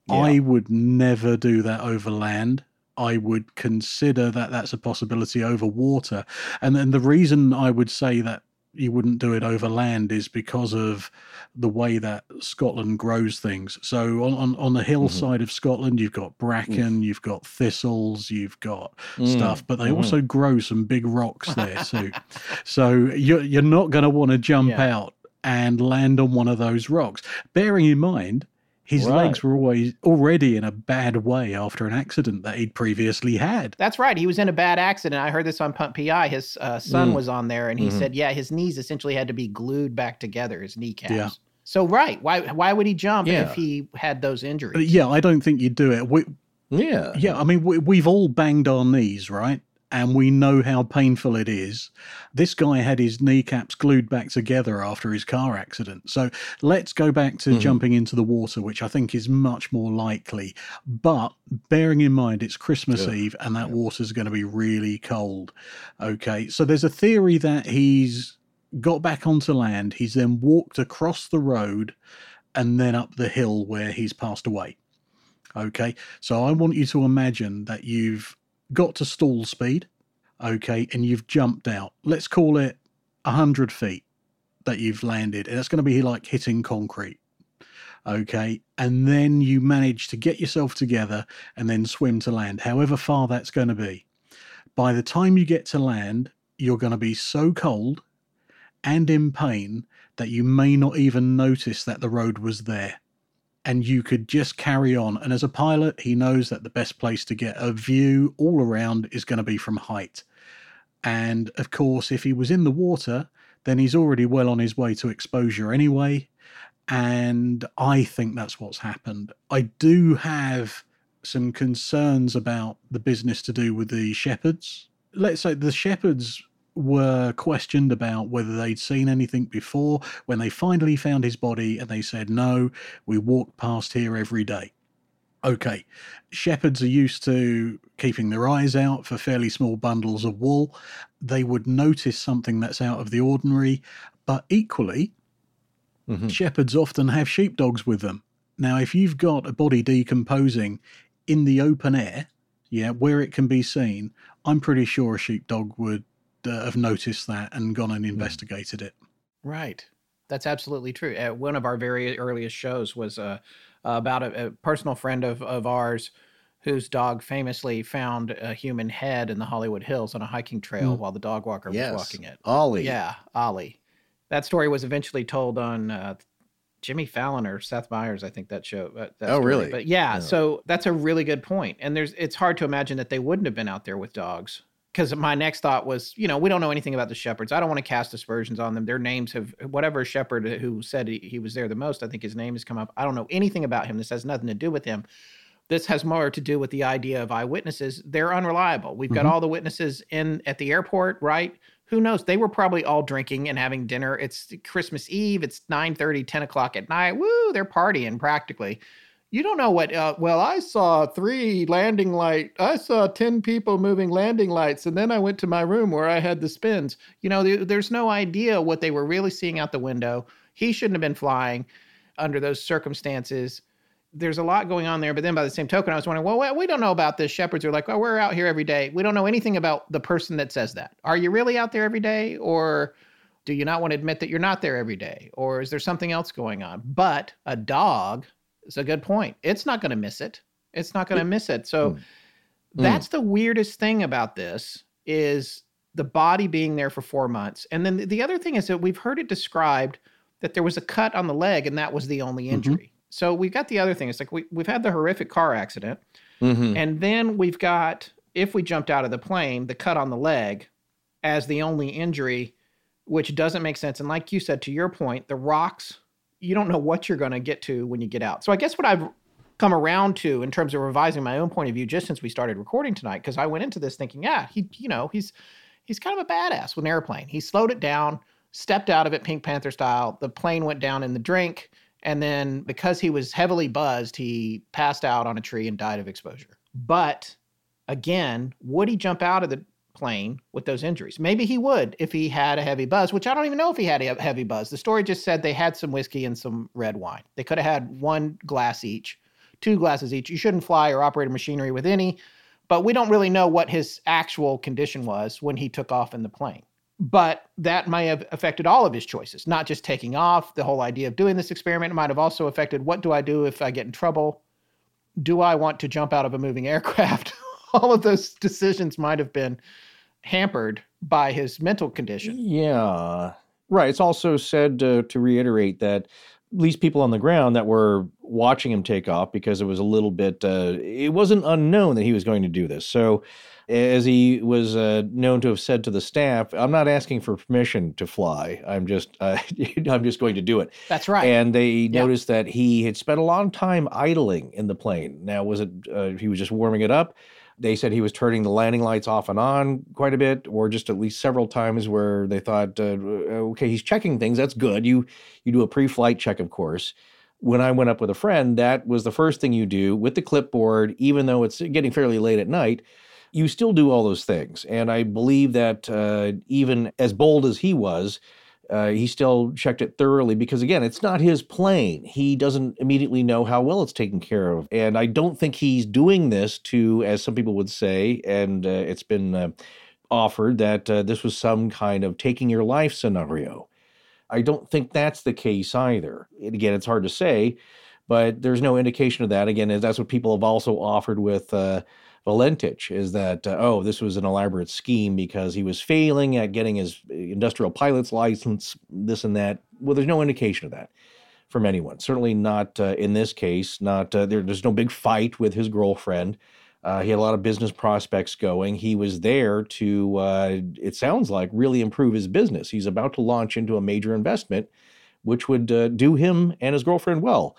I would never do that over land. I would consider that that's a possibility over water. And then the reason I would say that you wouldn't do it over land is because of the way that Scotland grows things. So on, on, on the hillside of Scotland, you've got bracken, you've got thistles, you've got Mm. stuff, but they Mhm. also grow some big rocks there too. so you're, you're not going to want to jump Yeah. out and land on one of those rocks. Bearing in mind, his Right. legs were always already in a bad way after an accident that he'd previously had. That's right. He was in a bad accident. I heard this on Punt PI. His uh, son Mm. was on there, and he Mhm. said, "Yeah, his knees essentially had to be glued back together, his kneecaps." Yeah. So right, why why would he jump Yeah. if he had those injuries? yeah, I don't think you'd do it. We, Yeah. yeah, I mean, we, we've all banged our knees, right? And we know how painful it is. This guy had his kneecaps glued back together after his car accident. So let's go back to Mhm. jumping into the water, which I think is much more likely. But bearing in mind it's Christmas Ugh, Eve and that water's going to be really cold. Okay. So there's a theory that he's got back onto land. He's then walked across the road and then up the hill where he's passed away. Okay. So I want you to imagine that you've got to stall speed. Okay. And you've jumped out. Let's call it 100 feet that you've landed. And that's going to be like hitting concrete. Okay. And then you manage to get yourself together and then swim to land, however far that's going to be. By the time you get to land, you're going to be so cold and in pain that you may not even notice that the road was there. And you could just carry on. And as a pilot, he knows that the best place to get a view all around is going to be from height. And of course, if he was in the water, then he's already well on his way to exposure anyway. And I think that's what's happened. I do have some concerns about the business to do with the shepherds. Let's say the shepherds were questioned about whether they'd seen anything before when they finally found his body and they said, No, we walk past here every day. Okay, shepherds are used to keeping their eyes out for fairly small bundles of wool. They would notice something that's out of the ordinary, but equally, Mhm. shepherds often have sheepdogs with them. Now, if you've got a body decomposing in the open air, yeah, where it can be seen, I'm pretty sure a sheepdog would uh, have noticed that and gone and investigated it. Right. That's absolutely true. Uh, one of our very earliest shows was uh, about a, a personal friend of, of ours whose dog famously found a human head in the Hollywood Hills on a hiking trail Mm. while the dog walker Yes. was walking it. Ollie. Yeah, Ollie. That story was eventually told on uh, Jimmy Fallon or Seth Meyers, I think that show. uh, that Oh, story. really? But yeah, Yeah. so that's a really good point. And there's it's hard to imagine that they wouldn't have been out there with dogs. Because my next thought was, you know, we don't know anything about the shepherds. I don't want to cast aspersions on them. Their names have whatever shepherd who said he, he was there the most. I think his name has come up. I don't know anything about him. This has nothing to do with him this has more to do with the idea of eyewitnesses they're unreliable we've got Mhm. all the witnesses in at the airport right who knows they were probably all drinking and having dinner it's christmas eve it's 9 30, 10 o'clock at night woo they're partying practically you don't know what uh, well i saw three landing light i saw 10 people moving landing lights and then i went to my room where i had the spins you know there- there's no idea what they were really seeing out the window he shouldn't have been flying under those circumstances there's a lot going on there. But then by the same token, I was wondering, well, we- we don't know about this. Shepherds are like, well, we're out here every day. We don't know anything about the person that says that. Are you really out there every day? Or do you not want to admit that you're not there every day? Or is there something else going on? But a dog is a good point. It's not going to miss it. It's not going to miss it. So Mm. that's the weirdest thing about this is the body being there for four months. And then the other thing is that we've heard it described that there was a cut on the leg and that was the only Mm-hmm. injury. So we've got the other thing. It's like we, we've had the horrific car accident. Mhm. And then we've got, if we jumped out of the plane, the cut on the leg as the only injury, which doesn't make sense. And like you said, to your point, the rocks, you don't know what you're going to get to when you get out. So I guess what I've come around to in terms of revising my own point of view just since we started recording tonight, because I went into this thinking, yeah, he, you know, he's he's kind of a badass with an airplane. He slowed it down, stepped out of it Pink Panther style. The plane went down in the drink. And then because he was heavily buzzed, he passed out on a tree and died of exposure. But again, would he jump out of the plane with those injuries? Maybe he would if he had a heavy buzz, which I don't even know if he had a heavy buzz. The story just said they had some whiskey and some red wine. They could have had one glass each, two glasses each. You shouldn't fly or operate a machinery with any, but we don't really know what his actual condition was when he took off in the plane. But that may have affected all of his choices, not just taking off. The whole idea of doing this experiment might have also affected what do I do if I get in trouble? Do I want to jump out of a moving aircraft? all of those decisions might have been hampered by his mental condition. Yeah. Right. It's also said uh, to reiterate that these people on the ground that were watching him take off because it was a little bit, uh, it wasn't unknown that he was going to do this. So, as he was uh, known to have said to the staff, I'm not asking for permission to fly. I'm just, uh, I'm just going to do it. That's right. And they noticed that he had spent a long time idling in the plane. Now, was it uh, he was just warming it up? They said he was turning the landing lights off and on quite a bit, or just at least several times where they thought, uh, okay, he's checking things. That's good. You you do a pre-flight check, of course. When I went up with a friend, that was the first thing you do with the clipboard, even though it's getting fairly late at night. You still do all those things, and I believe that uh, even as bold as he was, uh, he still checked it thoroughly because again it's not his plane. He doesn't immediately know how well it's taken care of. And i don't think he's doing this to as some people would say and uh, it's been uh, offered that uh, this was some kind of taking your life scenario. I don't think that's the case either. And again it's hard to say but there's no indication of that. Again that's what people have also offered with uh, Valentich is that uh, oh this was an elaborate scheme because he was failing at getting his industrial pilot's license this and that. Well there's no indication of that from anyone certainly not uh, in this case not uh, there, there's no big fight with his girlfriend. Uh, he had a lot of business prospects going. He was there to uh, it sounds like really improve his business. He's about to launch into a major investment which would uh, do him and his girlfriend well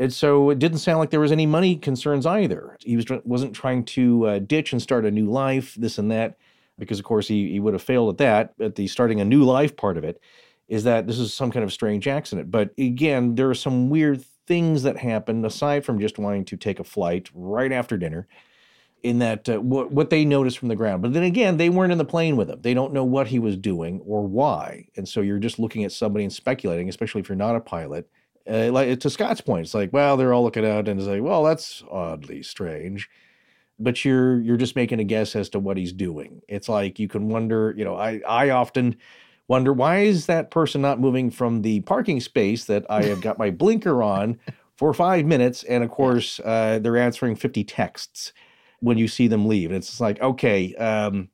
and so it didn't sound like there was any money concerns either. He was wasn't trying to uh, ditch and start a new life, this and that, because of course he he would have failed at that. At the starting a new life part of it, is that this is some kind of strange accident. But again, there are some weird things that happen aside from just wanting to take a flight right after dinner. In that uh, what what they noticed from the ground, but then again, they weren't in the plane with him. They don't know what he was doing or why, and so you're just looking at somebody and speculating, especially if you're not a pilot uh, like to Scott's point, it's like, well, they're all looking out and it's like, well, that's oddly strange. But you're you're just making a guess as to what he's doing. It's like you can wonder, you know, I I often wonder why is that person not moving from the parking space that I have got my blinker on for five minutes, and of course uh, they're answering fifty texts when you see them leave. And it's like, okay, um,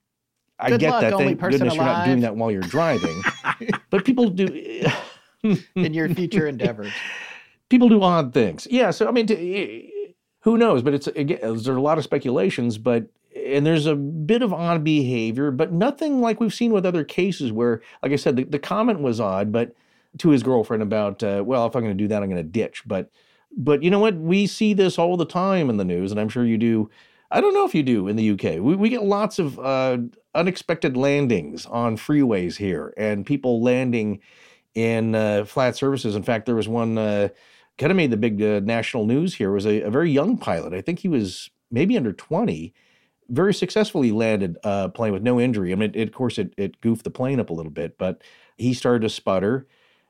I Good get luck, that. Thank goodness you're not doing that while you're driving. but people do. in your future endeavors. people do odd things. Yeah. So I mean, t- who knows? But it's again, there are a lot of speculations, but and there's a bit of odd behavior, but nothing like we've seen with other cases where, like I said, the, the comment was odd, but to his girlfriend about, uh, well, if I'm going to do that, I'm going to ditch. But but you know what? We see this all the time in the news, and I'm sure you do. I don't know if you do in the UK. We, we get lots of uh, unexpected landings on freeways here, and people landing in uh, flat surfaces. In fact, there was one uh, kind of made the big uh, national news here. Was a, a, very young pilot. I think he was maybe under 20. Very successfully landed a plane with no injury. I mean, it, it, of course, it, it goofed the plane up a little bit, but he started to sputter.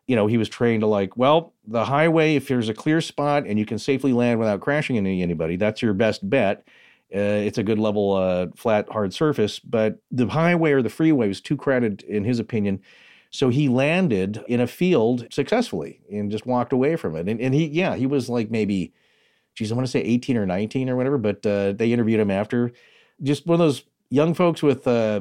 You know, he was trained to like, well, the highway, if there's a clear spot and you can safely land without crashing into anybody, that's your best bet. Uh, it's a good level, uh, flat, hard surface. But the highway or the freeway was too crowded, in his opinion. So he landed in a field successfully and just walked away from it. And, and he, yeah, he was like maybe, geez, I want to say 18 or 19 or whatever, but uh, they interviewed him after. Just one of those young folks with uh,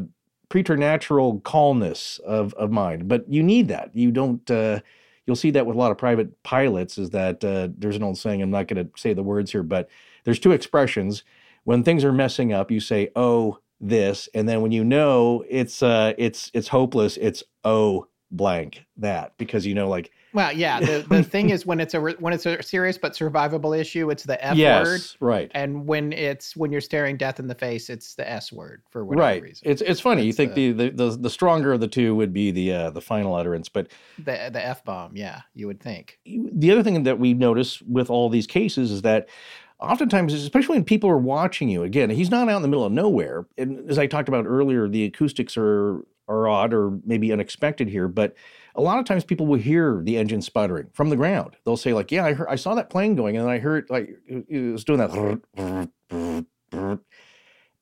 preternatural calmness of of mind. But you need that. You don't. Uh, you'll see that with a lot of private pilots. Is that uh, there's an old saying. I'm not going to say the words here, but there's two expressions. When things are messing up, you say, "Oh, this," and then when you know it's uh, it's it's hopeless, it's "Oh, blank that," because you know, like Well, yeah. The, the thing is, when it's a when it's a serious but survivable issue, it's the F yes, word, right. and when it's when you're staring death in the face, it's the S word for whatever right. reason. It's it's funny. you think the, the the the stronger of the two would be the uh, the final utterance, but the the F bomb. Yeah, you would think. the other thing that we notice with all these cases is that oftentimes, especially when people are watching you, again, he's not out in the middle of nowhere. And as I talked about earlier, the acoustics are are odd or maybe unexpected here, but a lot of times people will hear the engine sputtering from the ground. They'll say like, "Yeah, I heard, I saw that plane going, and I heard like it was doing that."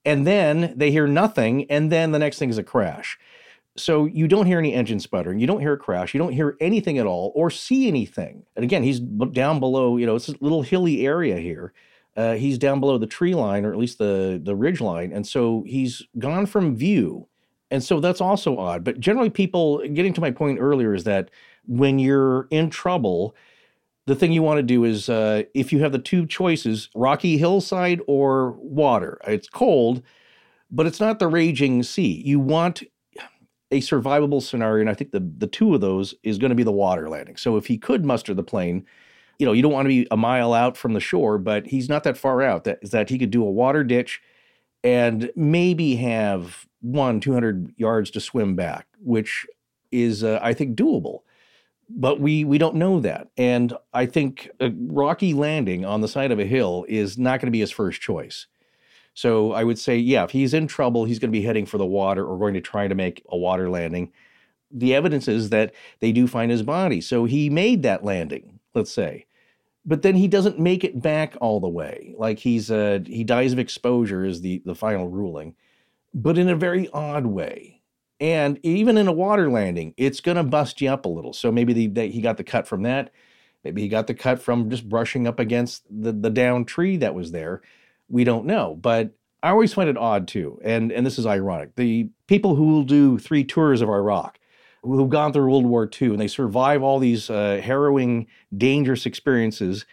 And then they hear nothing, and then the next thing is a crash. So you don't hear any engine sputtering, you don't hear a crash, you don't hear anything at all, or see anything. And again, he's down below. You know, it's a little hilly area here. Uh, he's down below the tree line, or at least the the ridge line, and so he's gone from view. And so that's also odd. But generally, people getting to my point earlier is that when you're in trouble, the thing you want to do is uh, if you have the two choices rocky hillside or water it's cold but it's not the raging sea you want a survivable scenario and i think the, the two of those is going to be the water landing. So if he could muster the plane you know you don't want to be a mile out from the shore but he's not that far out that is that he could do a water ditch and maybe have one 200 yards to swim back which is uh, i think doable. But we we don't know that. And i think a rocky landing on the side of a hill is not going to be his first choice so i would say yeah if he's in trouble he's going to be heading for the water or going to try to make a water landing the evidence is that they do find his body so he made that landing let's say but then he doesn't make it back all the way like he's uh he dies of exposure is the the final ruling but in a very odd way and even in a water landing, it's going to bust you up a little. So maybe the, that he got the cut from that. Maybe he got the cut from just brushing up against the, the down tree that was there. We don't know. But I always find it odd too. And, and this is ironic. The people who will do three tours of Iraq, who've gone through World War II, and they survive all these uh, harrowing, dangerous experiences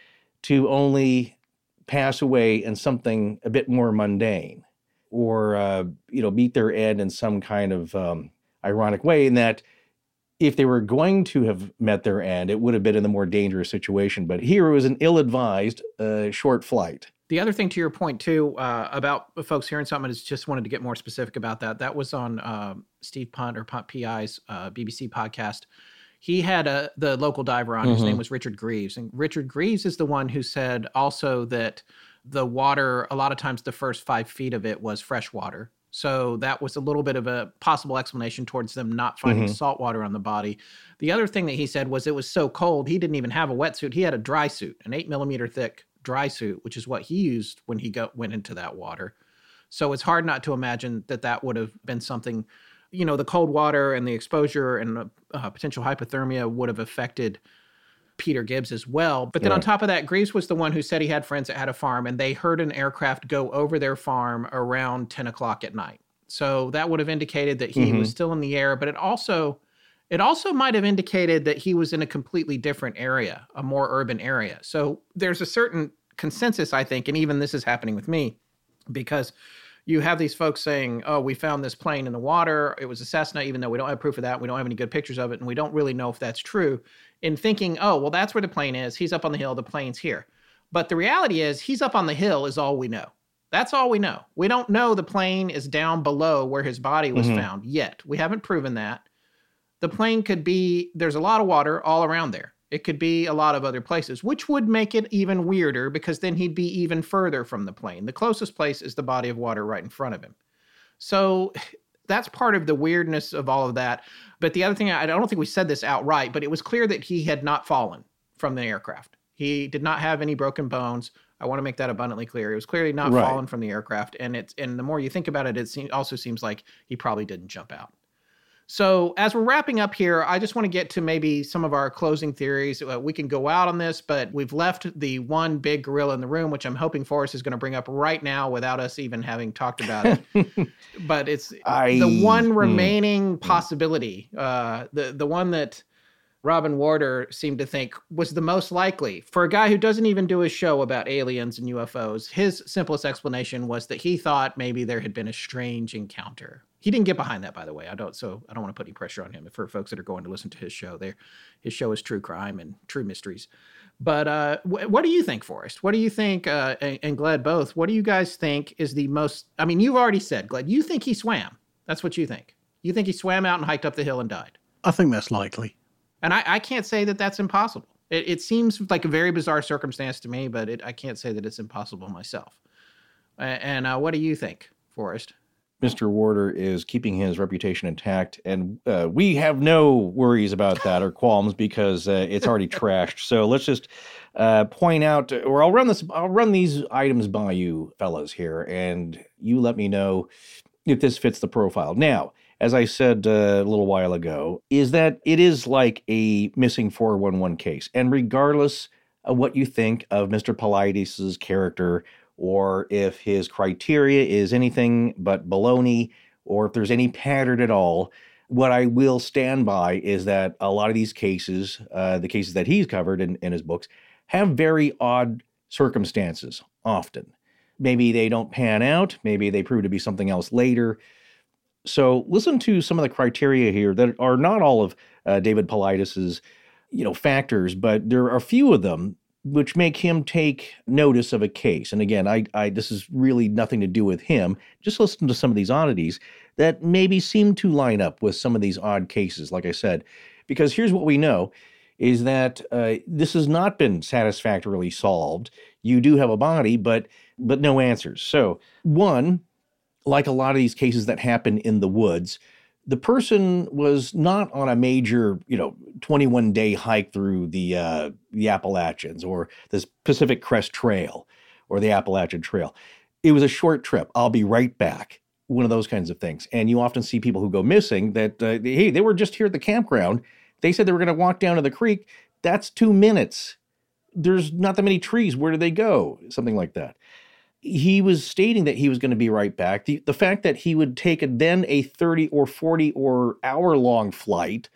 to only pass away in something a bit more mundane or uh, you know meet their end in some kind of um, ironic way in that if they were going to have met their end it would have been in a more dangerous situation but here it was an ill-advised uh, short flight The other thing to your point too uh, about folks hearing something is just wanted to get more specific about that. That was on uh, Steve Punt or Punt PI's uh, BBC podcast. He had a the local diver on whose Mhm. name was Richard Greaves, and Richard Greaves is the one who said also that the water a lot of times the first five feet of it was fresh water. So that was a little bit of a possible explanation towards them not finding Mhm. salt water on the body. The other thing that he said was it was so cold he didn't even have a wetsuit. He had a dry suit, an eight millimeter thick dry suit, which is what he used when he go, went into that water. So it's hard not to imagine that that would have been something, you know, the cold water and the exposure and uh, uh, potential hypothermia would have affected Peter Gibbs as well. But then on top of that, Greaves was the one who said he had friends that had a farm and they heard an aircraft go over their farm around 10 o'clock at night. So that would have indicated that he was Mhm. still in the air, but it also it also might have indicated that he was in a completely different area, a more urban area. So there's a certain consensus, I think, and even this is happening with me, because you have these folks saying, "Oh, we found this plane in the water. It was a Cessna," even though we don't have proof of that. We don't have any good pictures of it, and we don't really know if that's true. In thinking, "Oh, well, that's where the plane is. He's up on the hill. The plane's here." But the reality is, he's up on the hill. Is all we know. That's all we know. We don't know the plane is down below where his body was Mhm. found yet. We haven't proven that. The plane could be. There's a lot of water all around there. It could be a lot of other places, which would make it even weirder because then he'd be even further from the plane. The closest place is the body of water right in front of him. So that's part of the weirdness of all of that. But the other thing, I don't think we said this outright, but it was clear that he had not fallen from the aircraft. He did not have any broken bones. I want to make that abundantly clear. He was clearly not Right. fallen from the aircraft, and it's and the more you think about it, it also seems like he probably didn't jump out. So, as we're wrapping up here, I just want to get to maybe some of our closing theories. Uh, we can go out on this, but we've left the one big gorilla in the room, which I'm hoping Forrest is going to bring up right now without us even having talked about it. but it's I- the one hmm. remaining possibility, uh, the the one that Robin Warder seemed to think was the most likely for a guy who doesn't even do a show about aliens and UFOs. His simplest explanation was that he thought maybe there had been a strange encounter. He didn't get behind that, by the way. I don't, so I don't want to put any pressure on him. For folks that are going to listen to his show, there, his show is true crime and true mysteries. But uh, wh- what do you think, Forrest? What do you think, uh, and, and Gled both? What do you guys think is the most? I mean, you've already said, Gled, you think he swam. That's what you think. You think he swam out and hiked up the hill and died. I think that's likely. And I, I can't say that that's impossible. It, it seems like a very bizarre circumstance to me, but it, I can't say that it's impossible myself. And uh, what do you think, Forrest? Mr. Warder is keeping his reputation intact, and uh, we have no worries about that or qualms because uh, it's already trashed. So let's just uh, point out, or I'll run this, I'll run these items by you, fellas, here, and you let me know if this fits the profile. Now, as I said uh, a little while ago, is that it is like a missing 411 case, and regardless of what you think of Mr. Paulides' character or if his criteria is anything but baloney, or if there's any pattern at all. What I will stand by is that a lot of these cases, uh, the cases that he's covered in, in his books, have very odd circumstances often. Maybe they don't pan out, maybe they prove to be something else later. So listen to some of the criteria here that are not all of uh, David Paulides's, you know, factors, but there are a few of them which make him take notice of a case. And again, I, I this is really nothing to do with him. Just listen to some of these oddities that maybe seem to line up with some of these odd cases. Like I said, because here's what we know is that uh, this has not been satisfactorily solved. You do have a body, but but no answers. So one, like a lot of these cases that happen in the woods, the person was not on a major, you know, 21 day hike through the uh, the Appalachians or this Pacific Crest Trail or the Appalachian Trail. It was a short trip. I'll be right back. One of those kinds of things. And you often see people who go missing that uh, hey, they were just here at the campground. They said they were going to walk down to the creek. That's two minutes. There's not that many trees. Where do they go? Something like that he was stating that he was going to be right back. The, the fact that he would take a, then a 30 or 40 or hour long flight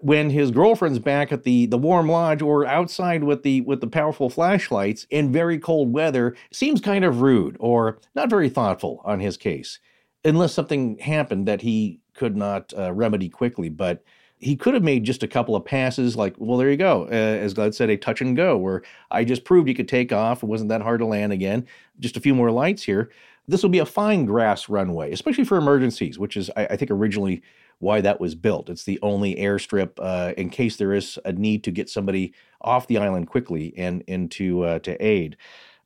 when his girlfriend's back at the, the warm lodge or outside with the with the powerful flashlights in very cold weather seems kind of rude or not very thoughtful on his case unless something happened that he could not uh, remedy quickly but he could have made just a couple of passes like well there you go uh, as Gled said a touch and go where i just proved you could take off. It wasn't that hard to land again. Just a few more lights here. This will be a fine grass runway especially for emergencies which is i, I think originally why that was built. It's the only airstrip uh, in case there is a need to get somebody off the island quickly and into uh, to aid.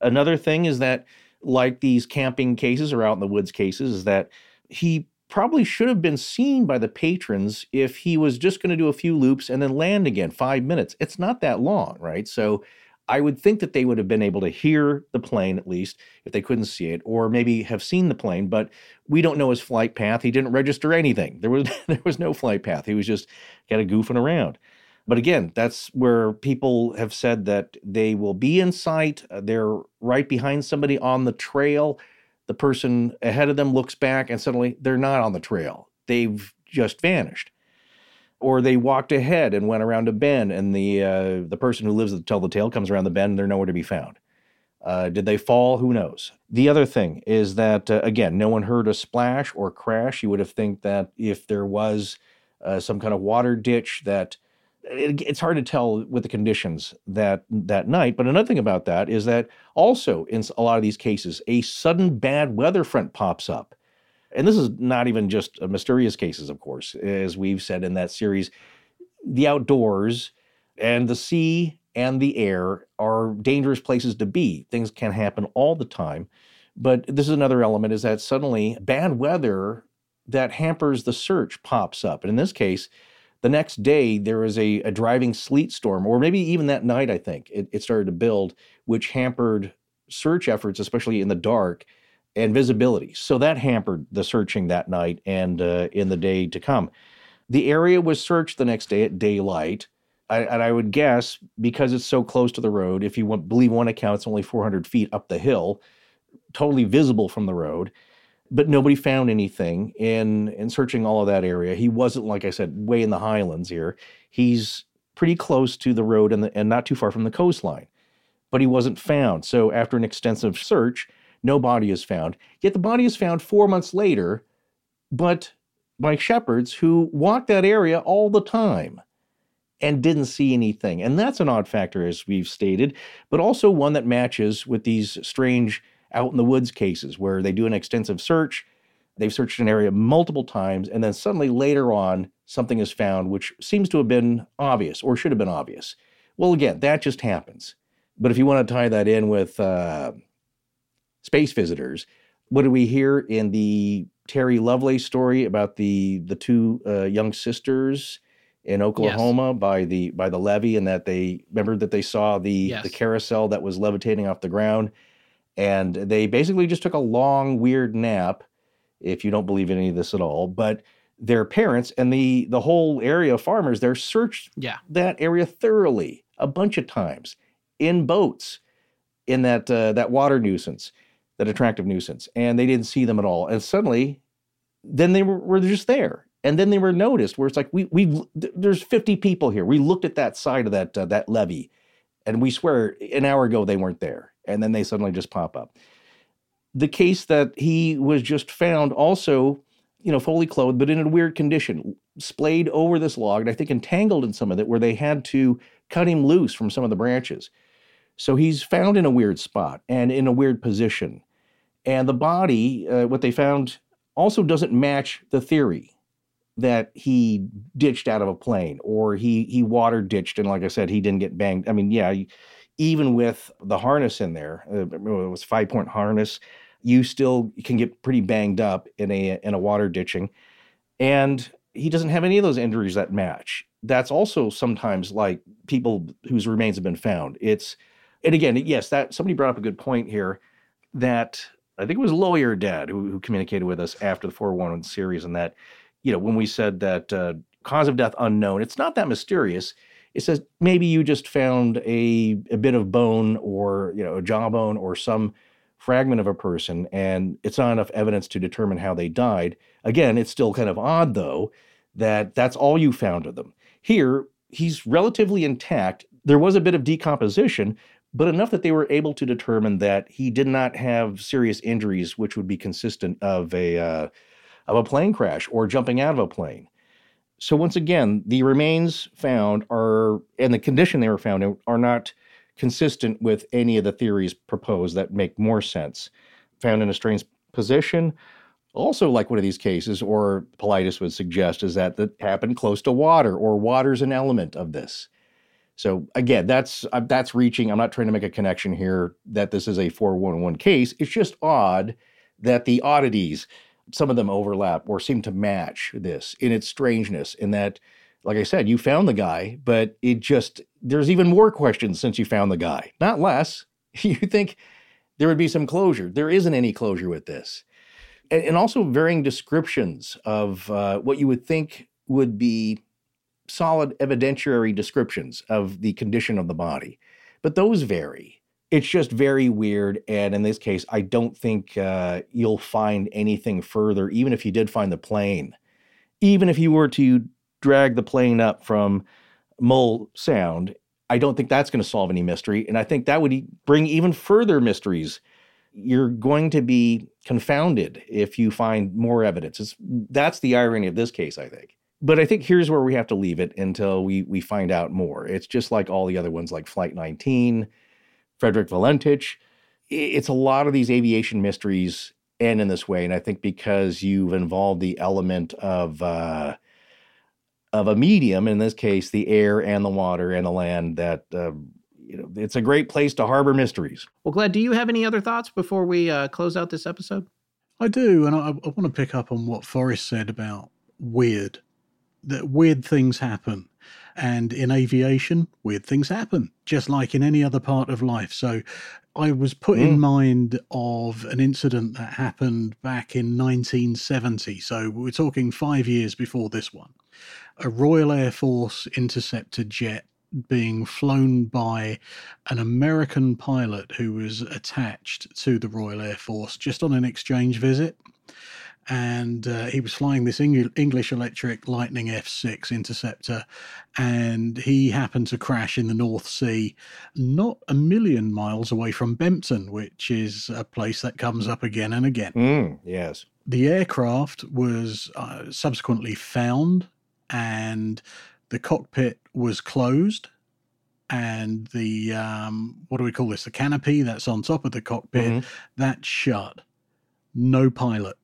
Another thing is that like these camping cases or out in the woods cases is that he probably should have been seen by the patrons if he was just going to do a few loops and then land again five minutes. It's not that long, right? So I would think that they would have been able to hear the plane at least if they couldn't see it, or maybe have seen the plane, but we don't know his flight path. He didn't register anything. There was there was no flight path. He was just kind of goofing around. But again, that's where people have said that they will be in sight. uh, They're right behind somebody on the trail the person ahead of them looks back and suddenly they're not on the trail. They've just vanished. Or they walked ahead and went around a bend, and the uh, the person who lives to tell the tale comes around the bend, and they're nowhere to be found. Uh, did they fall? Who knows? The other thing is that uh, again, no one heard a splash or crash. You would have think that if there was uh, some kind of water ditch, that it, it's hard to tell with the conditions that that night. But another thing about that is that also in a lot of these cases, a sudden bad weather front pops up. And this is not even just uh, mysterious cases, of course, as we've said in that series. The outdoors and the sea and the air are dangerous places to be. Things can happen all the time. But this is another element is that suddenly bad weather that hampers the search pops up. And in this case, the next day there was a, a driving sleet storm, or maybe even that night, I think it, it started to build, which hampered search efforts, especially in the dark and visibility. So that hampered the searching that night and uh, in the day to come. The area was searched the next day at daylight. I, and I would guess because it's so close to the road, if you want, believe one account, it's only 400 feet up the hill, totally visible from the road. But nobody found anything in in searching all of that area. He wasn't, like I said, way in the highlands here. He's pretty close to the road and, the, and not too far from the coastline. But he wasn't found. So after an extensive search, no body is found. Yet the body is found four months later, but by shepherds who walked that area all the time and didn't see anything. And that's an odd factor, as we've stated, but also one that matches with these strange out in the woods cases where they do an extensive search. They've searched an area multiple times, and then suddenly later on, something is found which seems to have been obvious or should have been obvious. Well, again, that just happens. But if you want to tie that in with uh, space visitors, what do we hear in the Terry Lovelace story about the the two uh, young sisters in Oklahoma yes. by the by the levee, and that they remember that they saw the yes. the carousel that was levitating off the ground, and they basically just took a long weird nap. If you don't believe in any of this at all, but their parents and the the whole area of farmers there searched yeah. that area thoroughly a bunch of times in boats in that uh, that water nuisance that attractive nuisance and they didn't see them at all and suddenly then they were, were just there and then they were noticed where it's like we we there's 50 people here we looked at that side of that uh, that levee and we swear an hour ago they weren't there and then they suddenly just pop up. The case that he was just found also you know fully clothed but in a weird condition splayed over this log and i think entangled in some of it where they had to cut him loose from some of the branches. So he's found in a weird spot and in a weird position. And the body uh, what they found also doesn't match the theory that he ditched out of a plane or he he water ditched and like I said he didn't get banged. I mean, yeah, even with the harness in there, uh, it was five point harness, you still can get pretty banged up in a in a water ditching, and he doesn't have any of those injuries that match. That's also sometimes like people whose remains have been found. It's and again, yes, that somebody brought up a good point here that I think it was Lawyer Dad who, who communicated with us after the 411 series, and that, you know, when we said that uh, cause of death unknown, it's not that mysterious. It says maybe you just found a, a bit of bone or, you know, a jawbone or some fragment of a person, and it's not enough evidence to determine how they died. Again, it's still kind of odd, though, that that's all you found of them. Here, he's relatively intact. There was a bit of decomposition, but enough that they were able to determine that he did not have serious injuries, which would be consistent of a uh, of a plane crash or jumping out of a plane. So once again, the remains found are and the condition they were found in are not consistent with any of the theories proposed that make more sense. Found in a strange position. Also, like one of these cases, or Paulides would suggest, is that that happened close to water, or water's an element of this. So again, that's uh, that's reaching. I'm not trying to make a connection here that this is a 411 case. It's just odd that the oddities, some of them overlap or seem to match this in its strangeness. In that, like I said, you found the guy, but it just there's even more questions since you found the guy, not less. You think there would be some closure. There isn't any closure with this, and, and also varying descriptions of uh, what you would think would be solid evidentiary descriptions of the condition of the body, but those vary. It's just very weird. And in this case, I don't think uh, you'll find anything further, even if you did find the plane. Even if you were to drag the plane up from Mull Sound, I don't think that's going to solve any mystery. And I think that would bring even further mysteries. You're going to be confounded if you find more evidence. It's, that's the irony of this case, I think but I think here's where we have to leave it until we we find out more. It's just like all the other ones, like Flight 19, Frederick Valentich. It's a lot of these aviation mysteries end in this way, and I think because you've involved the element of uh, of a medium, in this case, the air and the water and the land, that uh, you know, it's a great place to harbor mysteries. Well, Gled, do you have any other thoughts before we uh, close out this episode? I do, and I, I want to pick up on what Forrest said about weird that weird things happen. And in aviation, weird things happen, just like in any other part of life. So I was put in hmm. mind of an incident that happened back in 1970. So we're talking five years before this one. A Royal Air Force interceptor jet being flown by an American pilot who was attached to the Royal Air Force just on an exchange visit. And uh, he was flying this Eng- English Electric Lightning F6 interceptor, and he happened to crash in the North Sea, not a million miles away from Bempton, which is a place that comes up again and again. Mm, yes. The aircraft was uh, subsequently found, and the cockpit was closed and the um, what do we call this the canopy that's on top of the cockpit Mhm. that's shut no pilot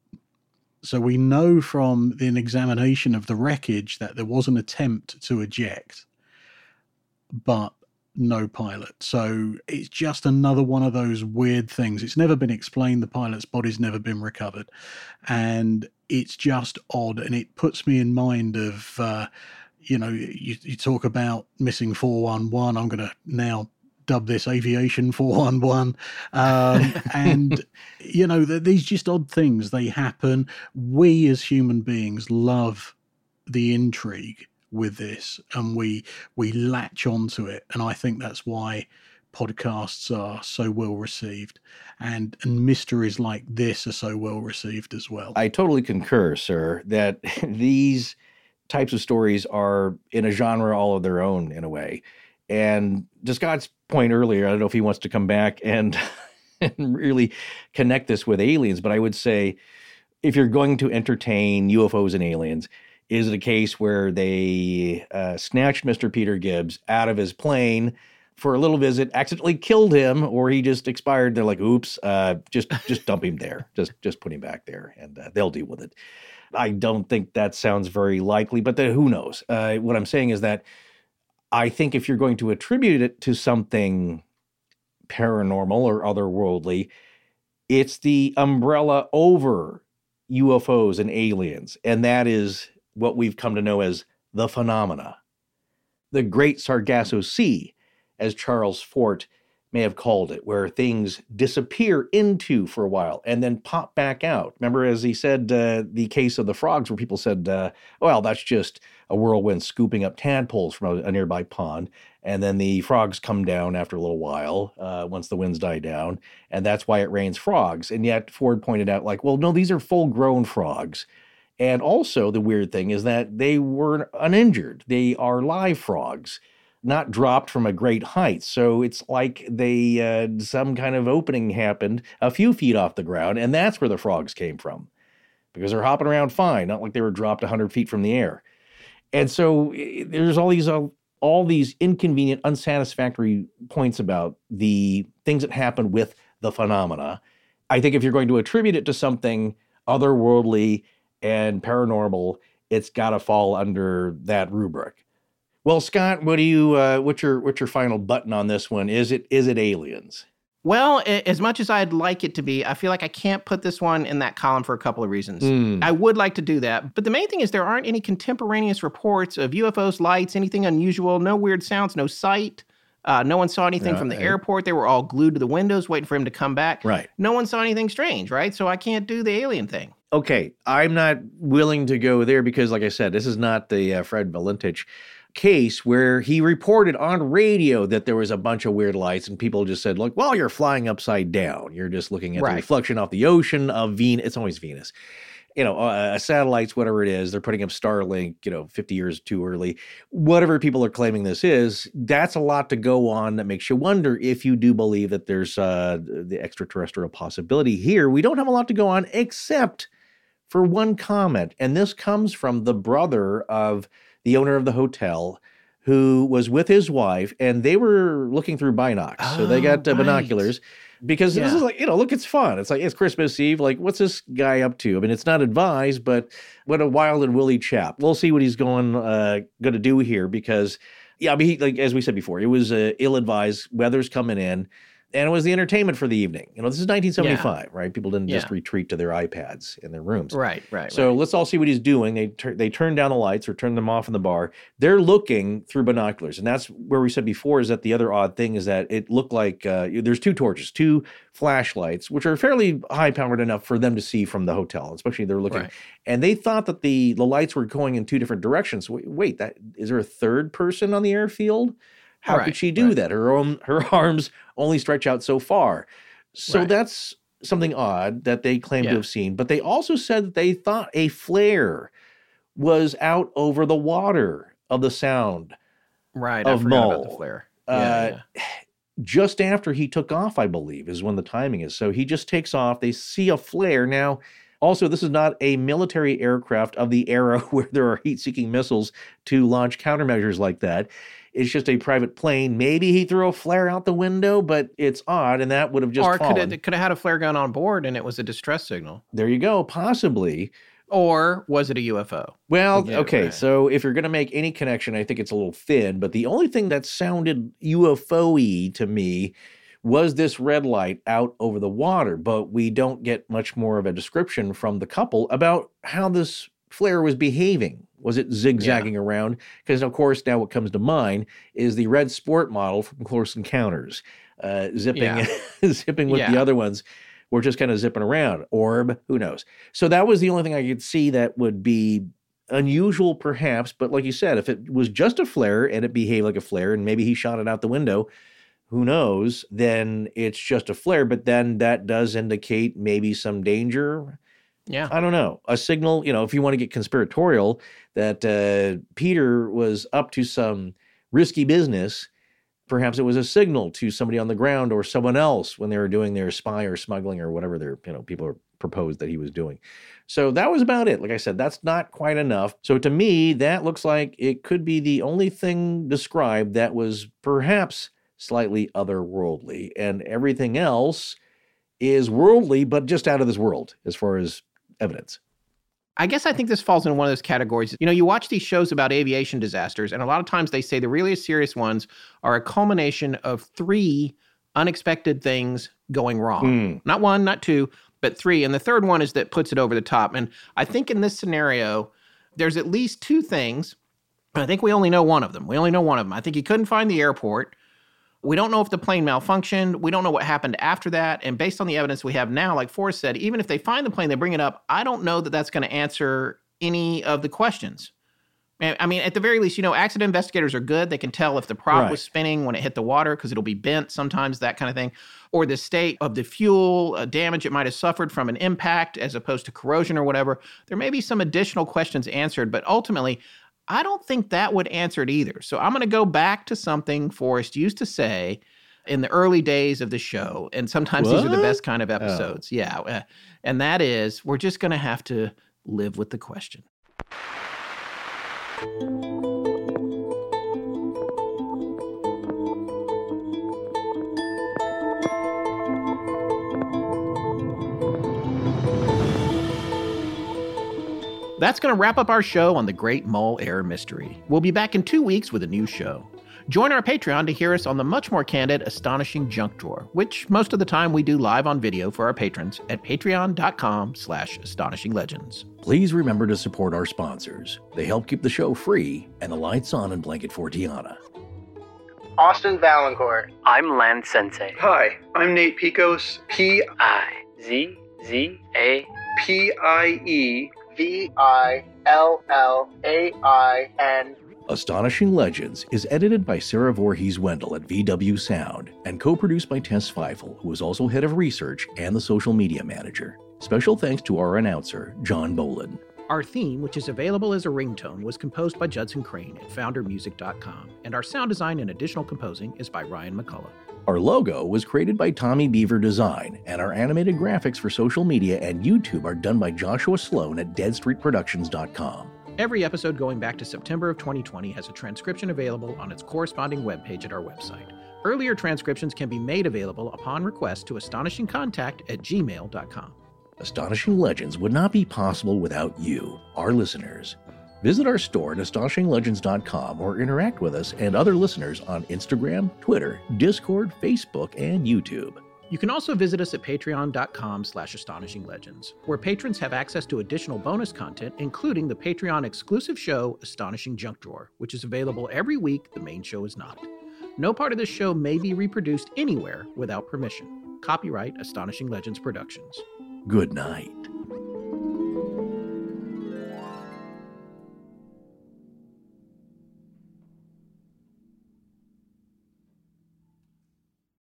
so we know from an examination of the wreckage that there was an attempt to eject but no pilot. So it's just another one of those weird things. It's never been explained. The pilot's body's never been recovered. And it's just odd. And it puts me in mind of uh, you know you, you talk about missing 411 i'm going to now dub this aviation 411 um, and you know th- these just odd things they happen. We as human beings love the intrigue with this and we we latch onto it and i think that's why podcasts are so well received and and mysteries like this are so well received as well. I totally concur, sir, that these types of stories are in a genre all of their own in a way. And to Scott's point earlier, I don't know if he wants to come back and, and really connect this with aliens, but I would say if you're going to entertain UFOs and aliens, is it a case where they uh, snatched Mr. Peter Gibbs out of his plane for a little visit, accidentally killed him, or he just expired? They're like, "Oops, uh, just just dump him there, just just put him back there, and uh, they'll deal with it." I don't think that sounds very likely, but then who knows? Uh, what I'm saying is that I think if you're going to attribute it to something paranormal or otherworldly, it's the umbrella over UFOs and aliens. And that is what we've come to know as the phenomena. The Great Sargasso Sea, as Charles Fort may have called it, where things disappear into for a while and then pop back out. Remember, as he said, uh, the case of the frogs, where people said, uh, well, that's just a whirlwind scooping up tadpoles from a, a nearby pond. And then the frogs come down after a little while, uh, once the winds die down. And that's why it rains frogs. And yet Fort pointed out, like, well, no, these are full grown frogs. And also, the weird thing is that they were uninjured. They are live frogs, not dropped from a great height. So it's like they uh, some kind of opening happened a few feet off the ground, and that's where the frogs came from, because they're hopping around fine, not like they were dropped hundred feet from the air. And so there's all these uh, all these inconvenient, unsatisfactory points about the things that happen with the phenomena. I think if you're going to attribute it to something otherworldly and paranormal, it's got to fall under that rubric. Well, Scott, what do you uh, what's your what's your final button on this one? Is it is it aliens? Well, as much as I'd like it to be, I feel like I can't put this one in that column for a couple of reasons. Hmm. I would like to do that, but the main thing is there aren't any contemporaneous reports of UFOs, lights, anything unusual, no weird sounds, no sight. Uh, no one saw anything from the airport. They were all glued to the windows waiting for him to come back. Right. No one saw anything strange, right? So I can't do the alien thing. Okay, I'm not willing to go there because, like I said, this is not the uh, Fred Valentich case where he reported on radio that there was a bunch of weird lights and people just said, look, well, you're flying upside down. You're just looking at Right. the reflection off the ocean of Venus. It's always Venus. You know, uh, satellites, whatever it is, they're putting up Starlink, you know, 50 years too early. Whatever people are claiming this is, that's a lot to go on that makes you wonder if you do believe that there's uh, the extraterrestrial possibility here. We don't have a lot to go on except for one comment. And this comes from the brother of the owner of the hotel who was with his wife and they were looking through binocs. so they Oh, got uh, right. binoculars because this is like, you know, look, it's fun. It's like, it's Christmas Eve. Like, what's this guy up to? I mean, it's not advised, but what a wild and woolly chap. We'll see what he's going, uh, going to do here because, yeah, I mean, he, like, as we said before, it was uh, ill advised. Weather's coming in. And it was the entertainment for the evening. You know, this is 1975, right? People didn't just retreat to their iPads in their rooms. Right, right. So right. let's all see what he's doing. They tur- they turn down the lights or turn them off in the bar. They're looking through binoculars, and that's where we said before is that the other odd thing is that it looked like uh, there's two torches, two flashlights, which are fairly high powered enough for them to see from the hotel, especially they're looking. Right. And they thought that the the lights were going in two different directions. Wait, wait that is there a third person on the airfield? How Right, could she do that? Her own her arms only stretch out so far. So Right. that's something odd that they claim Yeah. to have seen. But they also said that they thought a flare was out over the water of the sound right. I of forgot about the Mull. flare. Uh, yeah. just after he took off, I believe, is when the timing is. So he just takes off. They see a flare. Now, also, this is not a military aircraft of the era where there are heat seeking missiles to launch countermeasures like that. It's just a private plane. Maybe he threw a flare out the window, but it's odd, and that would have just or could fallen. it could have had a flare gun on board and it was a distress signal, There you go, possibly. or was it a UFO? Well, Yeah, okay, right. so if you're going to make any connection, I think it's a little thin, but the only thing that sounded UFO y to me was this red light out over the water, but we don't get much more of a description from the couple about how this flare was behaving. Was it zigzagging around? Because, of course, now what comes to mind is the red sport model from Close Encounters, uh, zipping, Yeah. zipping with the other ones. We're just kind of zipping around. Orb, who knows? So that was the only thing I could see that would be unusual, perhaps. But like you said, if it was just a flare and it behaved like a flare, and maybe he shot it out the window, who knows? Then it's just a flare. But then that does indicate maybe some danger. Yeah. I don't know. A signal, you know, if you want to get conspiratorial, that uh, Peter was up to some risky business. Perhaps it was a signal to somebody on the ground or someone else when they were doing their spy or smuggling or whatever their, you know, people proposed that he was doing. So that was about it. Like I said, that's not quite enough. So to me, that looks like it could be the only thing described that was perhaps slightly otherworldly. And everything else is worldly, but just out of this world as far as evidence. I guess I think this falls in one of those categories. You know, you watch these shows about aviation disasters, and a lot of times they say the really serious ones are a culmination of three unexpected things going wrong. Mm. Not one, not two, but three. And the third one is that puts it over the top. And I think in this scenario, there's at least two things. I think we only know one of them. We only know one of them. I think he couldn't find the airport. We don't know if the plane malfunctioned. We don't know what happened after that. And based on the evidence we have now, like Forrest said, even if they find the plane, they bring it up. I don't know that that's going to answer any of the questions. I mean, at the very least, you know, accident investigators are good. They can tell if the prop Right. was spinning when it hit the water because it'll be bent sometimes, that kind of thing, or the state of the fuel uh, damage it might have suffered from an impact as opposed to corrosion or whatever. There may be some additional questions answered, but ultimately, I don't think that would answer it either. So I'm going to go back to something Forrest used to say in the early days of the show. And sometimes these are the best kind of episodes. Yeah. uh, And that is, we're just going to have to live with the question. That's going to wrap up our show on the Great Mull Air Mystery. We'll be back in two weeks with a new show. Join our Patreon to hear us on the much more candid Astonishing Junk Drawer, which most of the time we do live on video for our patrons at patreon.com slash astonishinglegends. Please remember to support our sponsors. They help keep the show free and the lights on in Blanket Fortiana. Austin Valancourt. I'm Lan Sensei. Hi, I'm Nate Piekos, P I Z Z A P I E. V I L L A I N. Astonishing Legends is edited by Sarah Voorhees Wendell at VW Sound and co produced by Tess Feifel, who is also head of research and the social media manager. Special thanks to our announcer, John Bolin. Our theme, which is available as a ringtone, was composed by Judson Crane at foundermusic.com, and our sound design and additional composing is by Ryan McCullough. Our logo was created by Tommy Beaver Design, and our animated graphics for social media and YouTube are done by Joshua Sloan at deadstreetproductions.com. Every episode going back to September of 2020 has a transcription available on its corresponding webpage at our website. Earlier transcriptions can be made available upon request to astonishingcontact at gmail.com. Astonishing Legends would not be possible without you, our listeners. Visit our store at astonishinglegends.com or interact with us and other listeners on Instagram, Twitter, Discord, Facebook, and YouTube. You can also visit us at patreon.com slash astonishinglegends, where patrons have access to additional bonus content, including the Patreon exclusive show Astonishing Junk Drawer, which is available every week. The main show is not. No part of this show may be reproduced anywhere without permission. Copyright Astonishing Legends Productions. Good night.